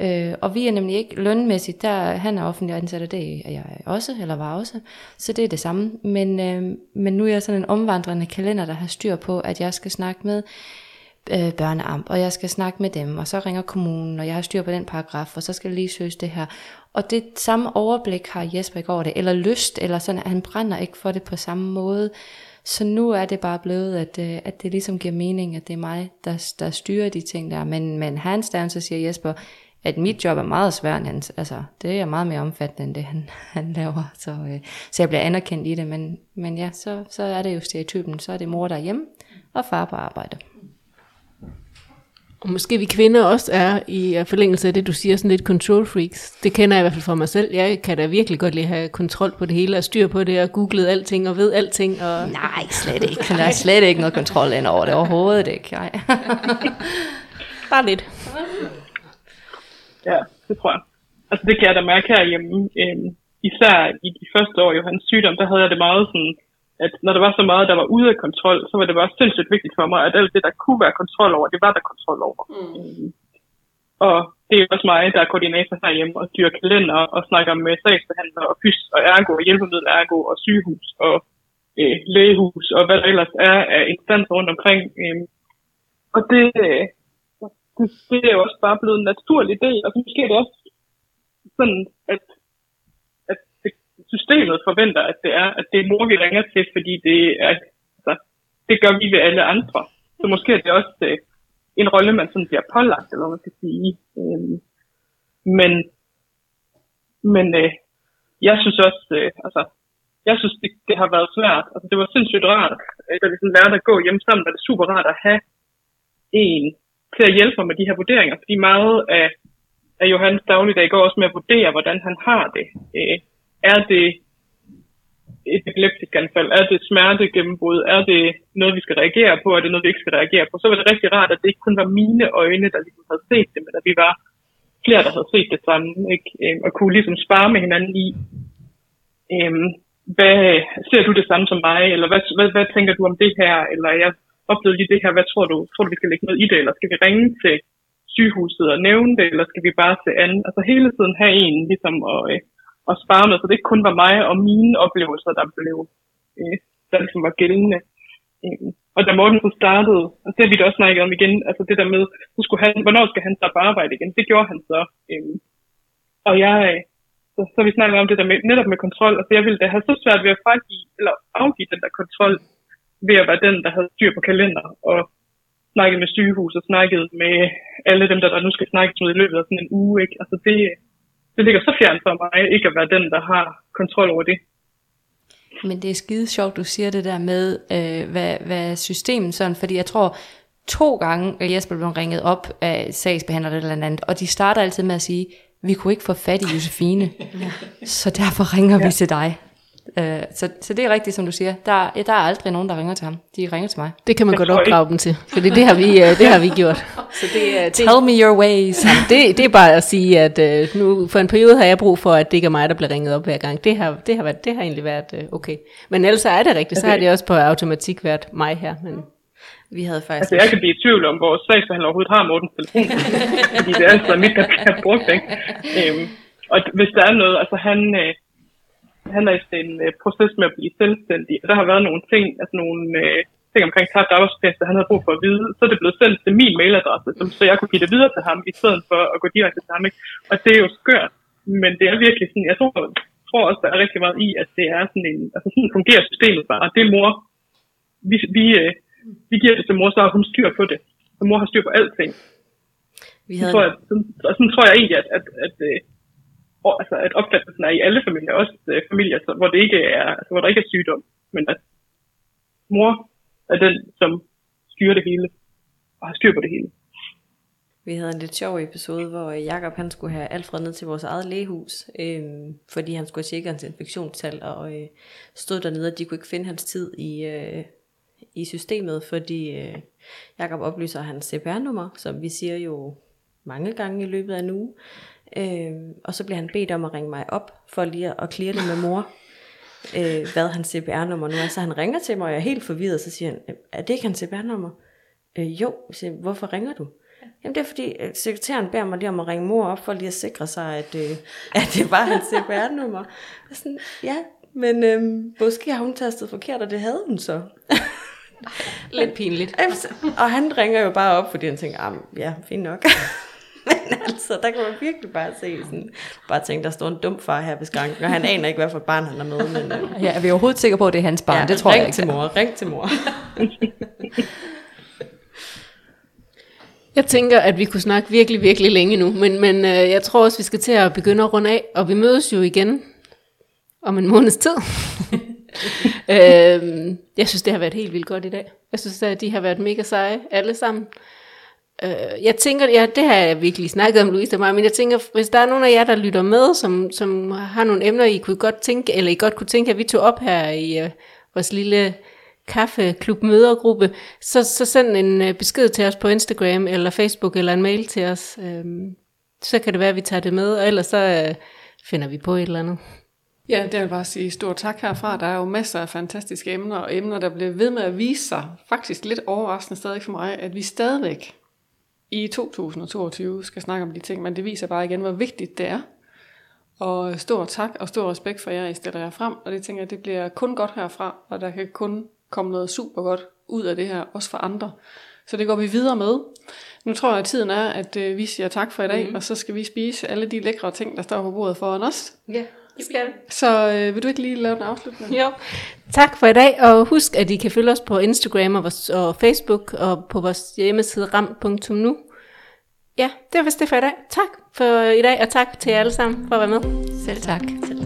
Øh, og vi er nemlig ikke lønmæssigt, der, han er offentlig ansat, og det er jeg også, eller var også, så det er det samme. Men, øh, men nu er jeg sådan en omvandrende kalender, der har styr på, at jeg skal snakke med øh, børneamt, og jeg skal snakke med dem, og så ringer kommunen, og jeg har styr på den paragraf, og så skal jeg lige søge det her. Og det samme overblik har Jesper ikke over det, eller lyst, eller sådan, at han brænder ikke for det på samme måde. Så nu er det bare blevet, at, øh, at det ligesom giver mening, at det er mig, der, der styrer de ting der. Men, men hans der, så siger Jesper, at mit job er meget svært end hans. Altså, det er meget mere omfattende end det, han, han laver. Så, øh, så jeg bliver anerkendt i det. Men, men ja, så, så er det jo stereotypen. Så er det mor derhjemme, og far på arbejde. Og måske vi kvinder også er i forlængelse af det, du siger, sådan lidt control freaks. Det kender jeg i hvert fald for mig selv. Jeg kan da virkelig godt lide at have kontrol på det hele, og styr på det, og googlet alting, og ved alting. Og... Nej, slet ikke. Der er slet ikke noget kontrol ind over det overhovedet ikke. Nej. Bare lidt. Ja, det tror jeg. Altså det kan jeg da mærke herhjemme. Øhm, især i de første år i hans sygdom, der havde jeg det meget sådan, at når der var så meget, der var ude af kontrol, så var det bare sindssygt vigtigt for mig, at alt det, der kunne være kontrol over, det var der kontrol over. Mm. Øhm, og det er også mig, der er koordinator herhjemme og styrer kalender og snakker med sagsbehandler og fys og ergo og hjælpemiddel ergo og sygehus og øh, lægehus og hvad der ellers er af instanser rundt omkring. Øh, og det, øh, det, det er jo også bare blevet en naturlig del, og så måske er det også sådan, at, at systemet forventer, at det er, at det er mor, vi ringer til, fordi det er, altså, det gør vi ved alle andre. Så måske er det også øh, en rolle, man sådan bliver pålagt, eller hvad man skal sige. Øhm, men men øh, jeg synes også, øh, altså, jeg synes, det, det har været svært. Altså, det var sindssygt rart, øh, da vi sådan lærte at gå hjem sammen, var det super rart at have en til at hjælpe mig med de her vurderinger, fordi meget af, af Johans dagligdag går også med at vurdere, hvordan han har det. Øh, er det et epileptisk anfald? Er det smerte gennembrud? Er det noget, vi skal reagere på? Er det noget, vi ikke skal reagere på? Så var det rigtig rart, at det ikke kun var mine øjne, der ligesom havde set det, men at vi var flere, der havde set det samme, ikke? Øhm, og kunne ligesom spare med hinanden i, øhm, hvad, ser du det samme som mig, eller hvad, hvad, hvad tænker du om det her, eller jeg oplevede lige det her, hvad tror du, tror du vi skal lægge noget i det, eller skal vi ringe til sygehuset og nævne det, eller skal vi bare se an? Altså hele tiden have en ligesom og, øh, og spare med, så det ikke kun var mig og mine oplevelser, der blev, øh, der ligesom var gældende. Øh, og da Morten så startede, og det har vi da også snakket om igen, altså det der med, så skulle han, hvornår skal han så på arbejde igen? Det gjorde han så. Øh, og jeg, øh, så, så vi snakket om det der med, netop med kontrol, altså jeg ville da have så svært ved at fragive, eller afgive den der kontrol, ved at være den, der havde styr på kalender, og snakket med sygehus, og snakket med alle dem, der, der nu skal snakkes med i løbet af sådan en uge, ikke? Altså det, det ligger så fjern for mig, ikke at være den, der har kontrol over det. Men det er skide sjovt, du siger det der med, øh, hvad, hvad systemet sådan, fordi jeg tror, to gange at Jesper blev ringet op af sagsbehandler eller andet, og de starter altid med at sige, vi kunne ikke få fat i Josefine, så derfor ringer ja. vi til dig. Uh, så, så det er rigtigt, som du siger. Der, ja, der er aldrig nogen, der ringer til ham. De ringer til mig. Det kan man godt opdrage dem til, for det, har vi, uh, det har vi gjort. Så det, uh, det, Tell me your ways. Det, det er bare at sige, at uh, nu for en periode har jeg brug for, at det ikke er mig, der bliver ringet op hver gang. Det har, det har, været, det har egentlig været uh, okay. Men ellers er det rigtigt, så har det også på automatik været mig her. Men vi havde faktisk... Altså, jeg kan blive i tvivl om, vores sagsbehandler overhovedet har Mortens telefon. fordi det er altså mit, der bliver brugt, ikke? Um, og hvis der er noget, altså han, øh, han er i en øh, proces med at blive selvstændig, og der har været nogle ting, altså nogle øh, ting omkring tabt arbejdsplads, han havde brug for at vide, så er det blevet sendt til min mailadresse, som, så jeg kunne give det videre til ham, i stedet for at gå direkte til ham. Ikke? Og det er jo skørt, men det er virkelig sådan, jeg tror, tror også, der er rigtig meget i, at det er sådan en, altså sådan fungerer systemet bare. Det er mor, vi, vi, øh, vi giver det til mor, så har hun styr på det. Så mor har styr på alting. Vi havde... tror, jeg, sådan, og sådan tror jeg egentlig, at, at, at, at øh, altså, at opfattelsen er i alle familier, også øh, familier, så, hvor, det ikke er, altså, hvor der ikke er sygdom, men at mor er den, som styrer det hele, og har styr på det hele. Vi havde en lidt sjov episode, hvor Jakob han skulle have Alfred ned til vores eget lægehus, øh, fordi han skulle tjekke hans infektionstal, og øh, stod dernede, og de kunne ikke finde hans tid i, øh, i systemet, fordi øh, Jakob oplyser hans CPR-nummer, som vi siger jo mange gange i løbet af en uge. Øh, og så bliver han bedt om at ringe mig op, for lige at klire det med mor, øh, hvad hans CPR-nummer nu er. Så han ringer til mig, og jeg er helt forvirret, så siger han, er det ikke hans CPR-nummer? Øh, jo, jeg siger, hvorfor ringer du? Jamen det er fordi, øh, sekretæren beder mig lige om at ringe mor op, for lige at sikre sig, at, øh, at det var hans CPR-nummer. Sådan, ja, men øh, måske har hun tastet forkert, og det havde hun så. Lidt pinligt. og han ringer jo bare op, fordi han tænker, ja, fint nok. Men altså, der kan man virkelig bare se sådan, bare tænke, der står en dum far her ved skranken, og han aner ikke, hvad for et barn han er med. Men, øh. Ja, er vi overhovedet sikre på, at det er hans barn? Ja, det tror ring jeg ikke. til mor, ring til mor. Jeg tænker, at vi kunne snakke virkelig, virkelig længe nu, men, men øh, jeg tror også, vi skal til at begynde at runde af, og vi mødes jo igen om en måneds tid. øh, jeg synes, det har været helt vildt godt i dag. Jeg synes, at de har været mega seje, alle sammen. Øh, jeg tænker, ja, det har jeg virkelig snakket om, Louise og mig, men jeg tænker, hvis der er nogen af jer, der lytter med, som, som har nogle emner, I kunne godt tænke, eller I godt kunne tænke, at vi tog op her i øh, vores lille kaffeklub mødergruppe, så, så send en øh, besked til os på Instagram eller Facebook eller en mail til os. Øh, så kan det være, at vi tager det med, og ellers så øh, finder vi på et eller andet. Ja, det vil bare sige stort tak herfra. Der er jo masser af fantastiske emner, og emner, der bliver ved med at vise sig, faktisk lidt overraskende stadig for mig, at vi stadigvæk i 2022 skal snakke om de ting, men det viser bare igen, hvor vigtigt det er. Og stor tak og stor respekt for jer, I stiller jer frem. Og det tænker jeg, det bliver kun godt herfra, og der kan kun komme noget super godt ud af det her, også for andre. Så det går vi videre med. Nu tror jeg, at tiden er, at øh, vi siger tak for i dag, mm. og så skal vi spise alle de lækre ting, der står på bordet foran os. Ja, det skal Så øh, vil du ikke lige lave en afslutning? Jo. Tak for i dag, og husk, at I kan følge os på Instagram og, vores, og Facebook og på vores hjemmeside ram.nu. Ja, det var vist det for i dag. Tak for i dag, og tak til jer alle sammen for at være med. Selv tak. Selv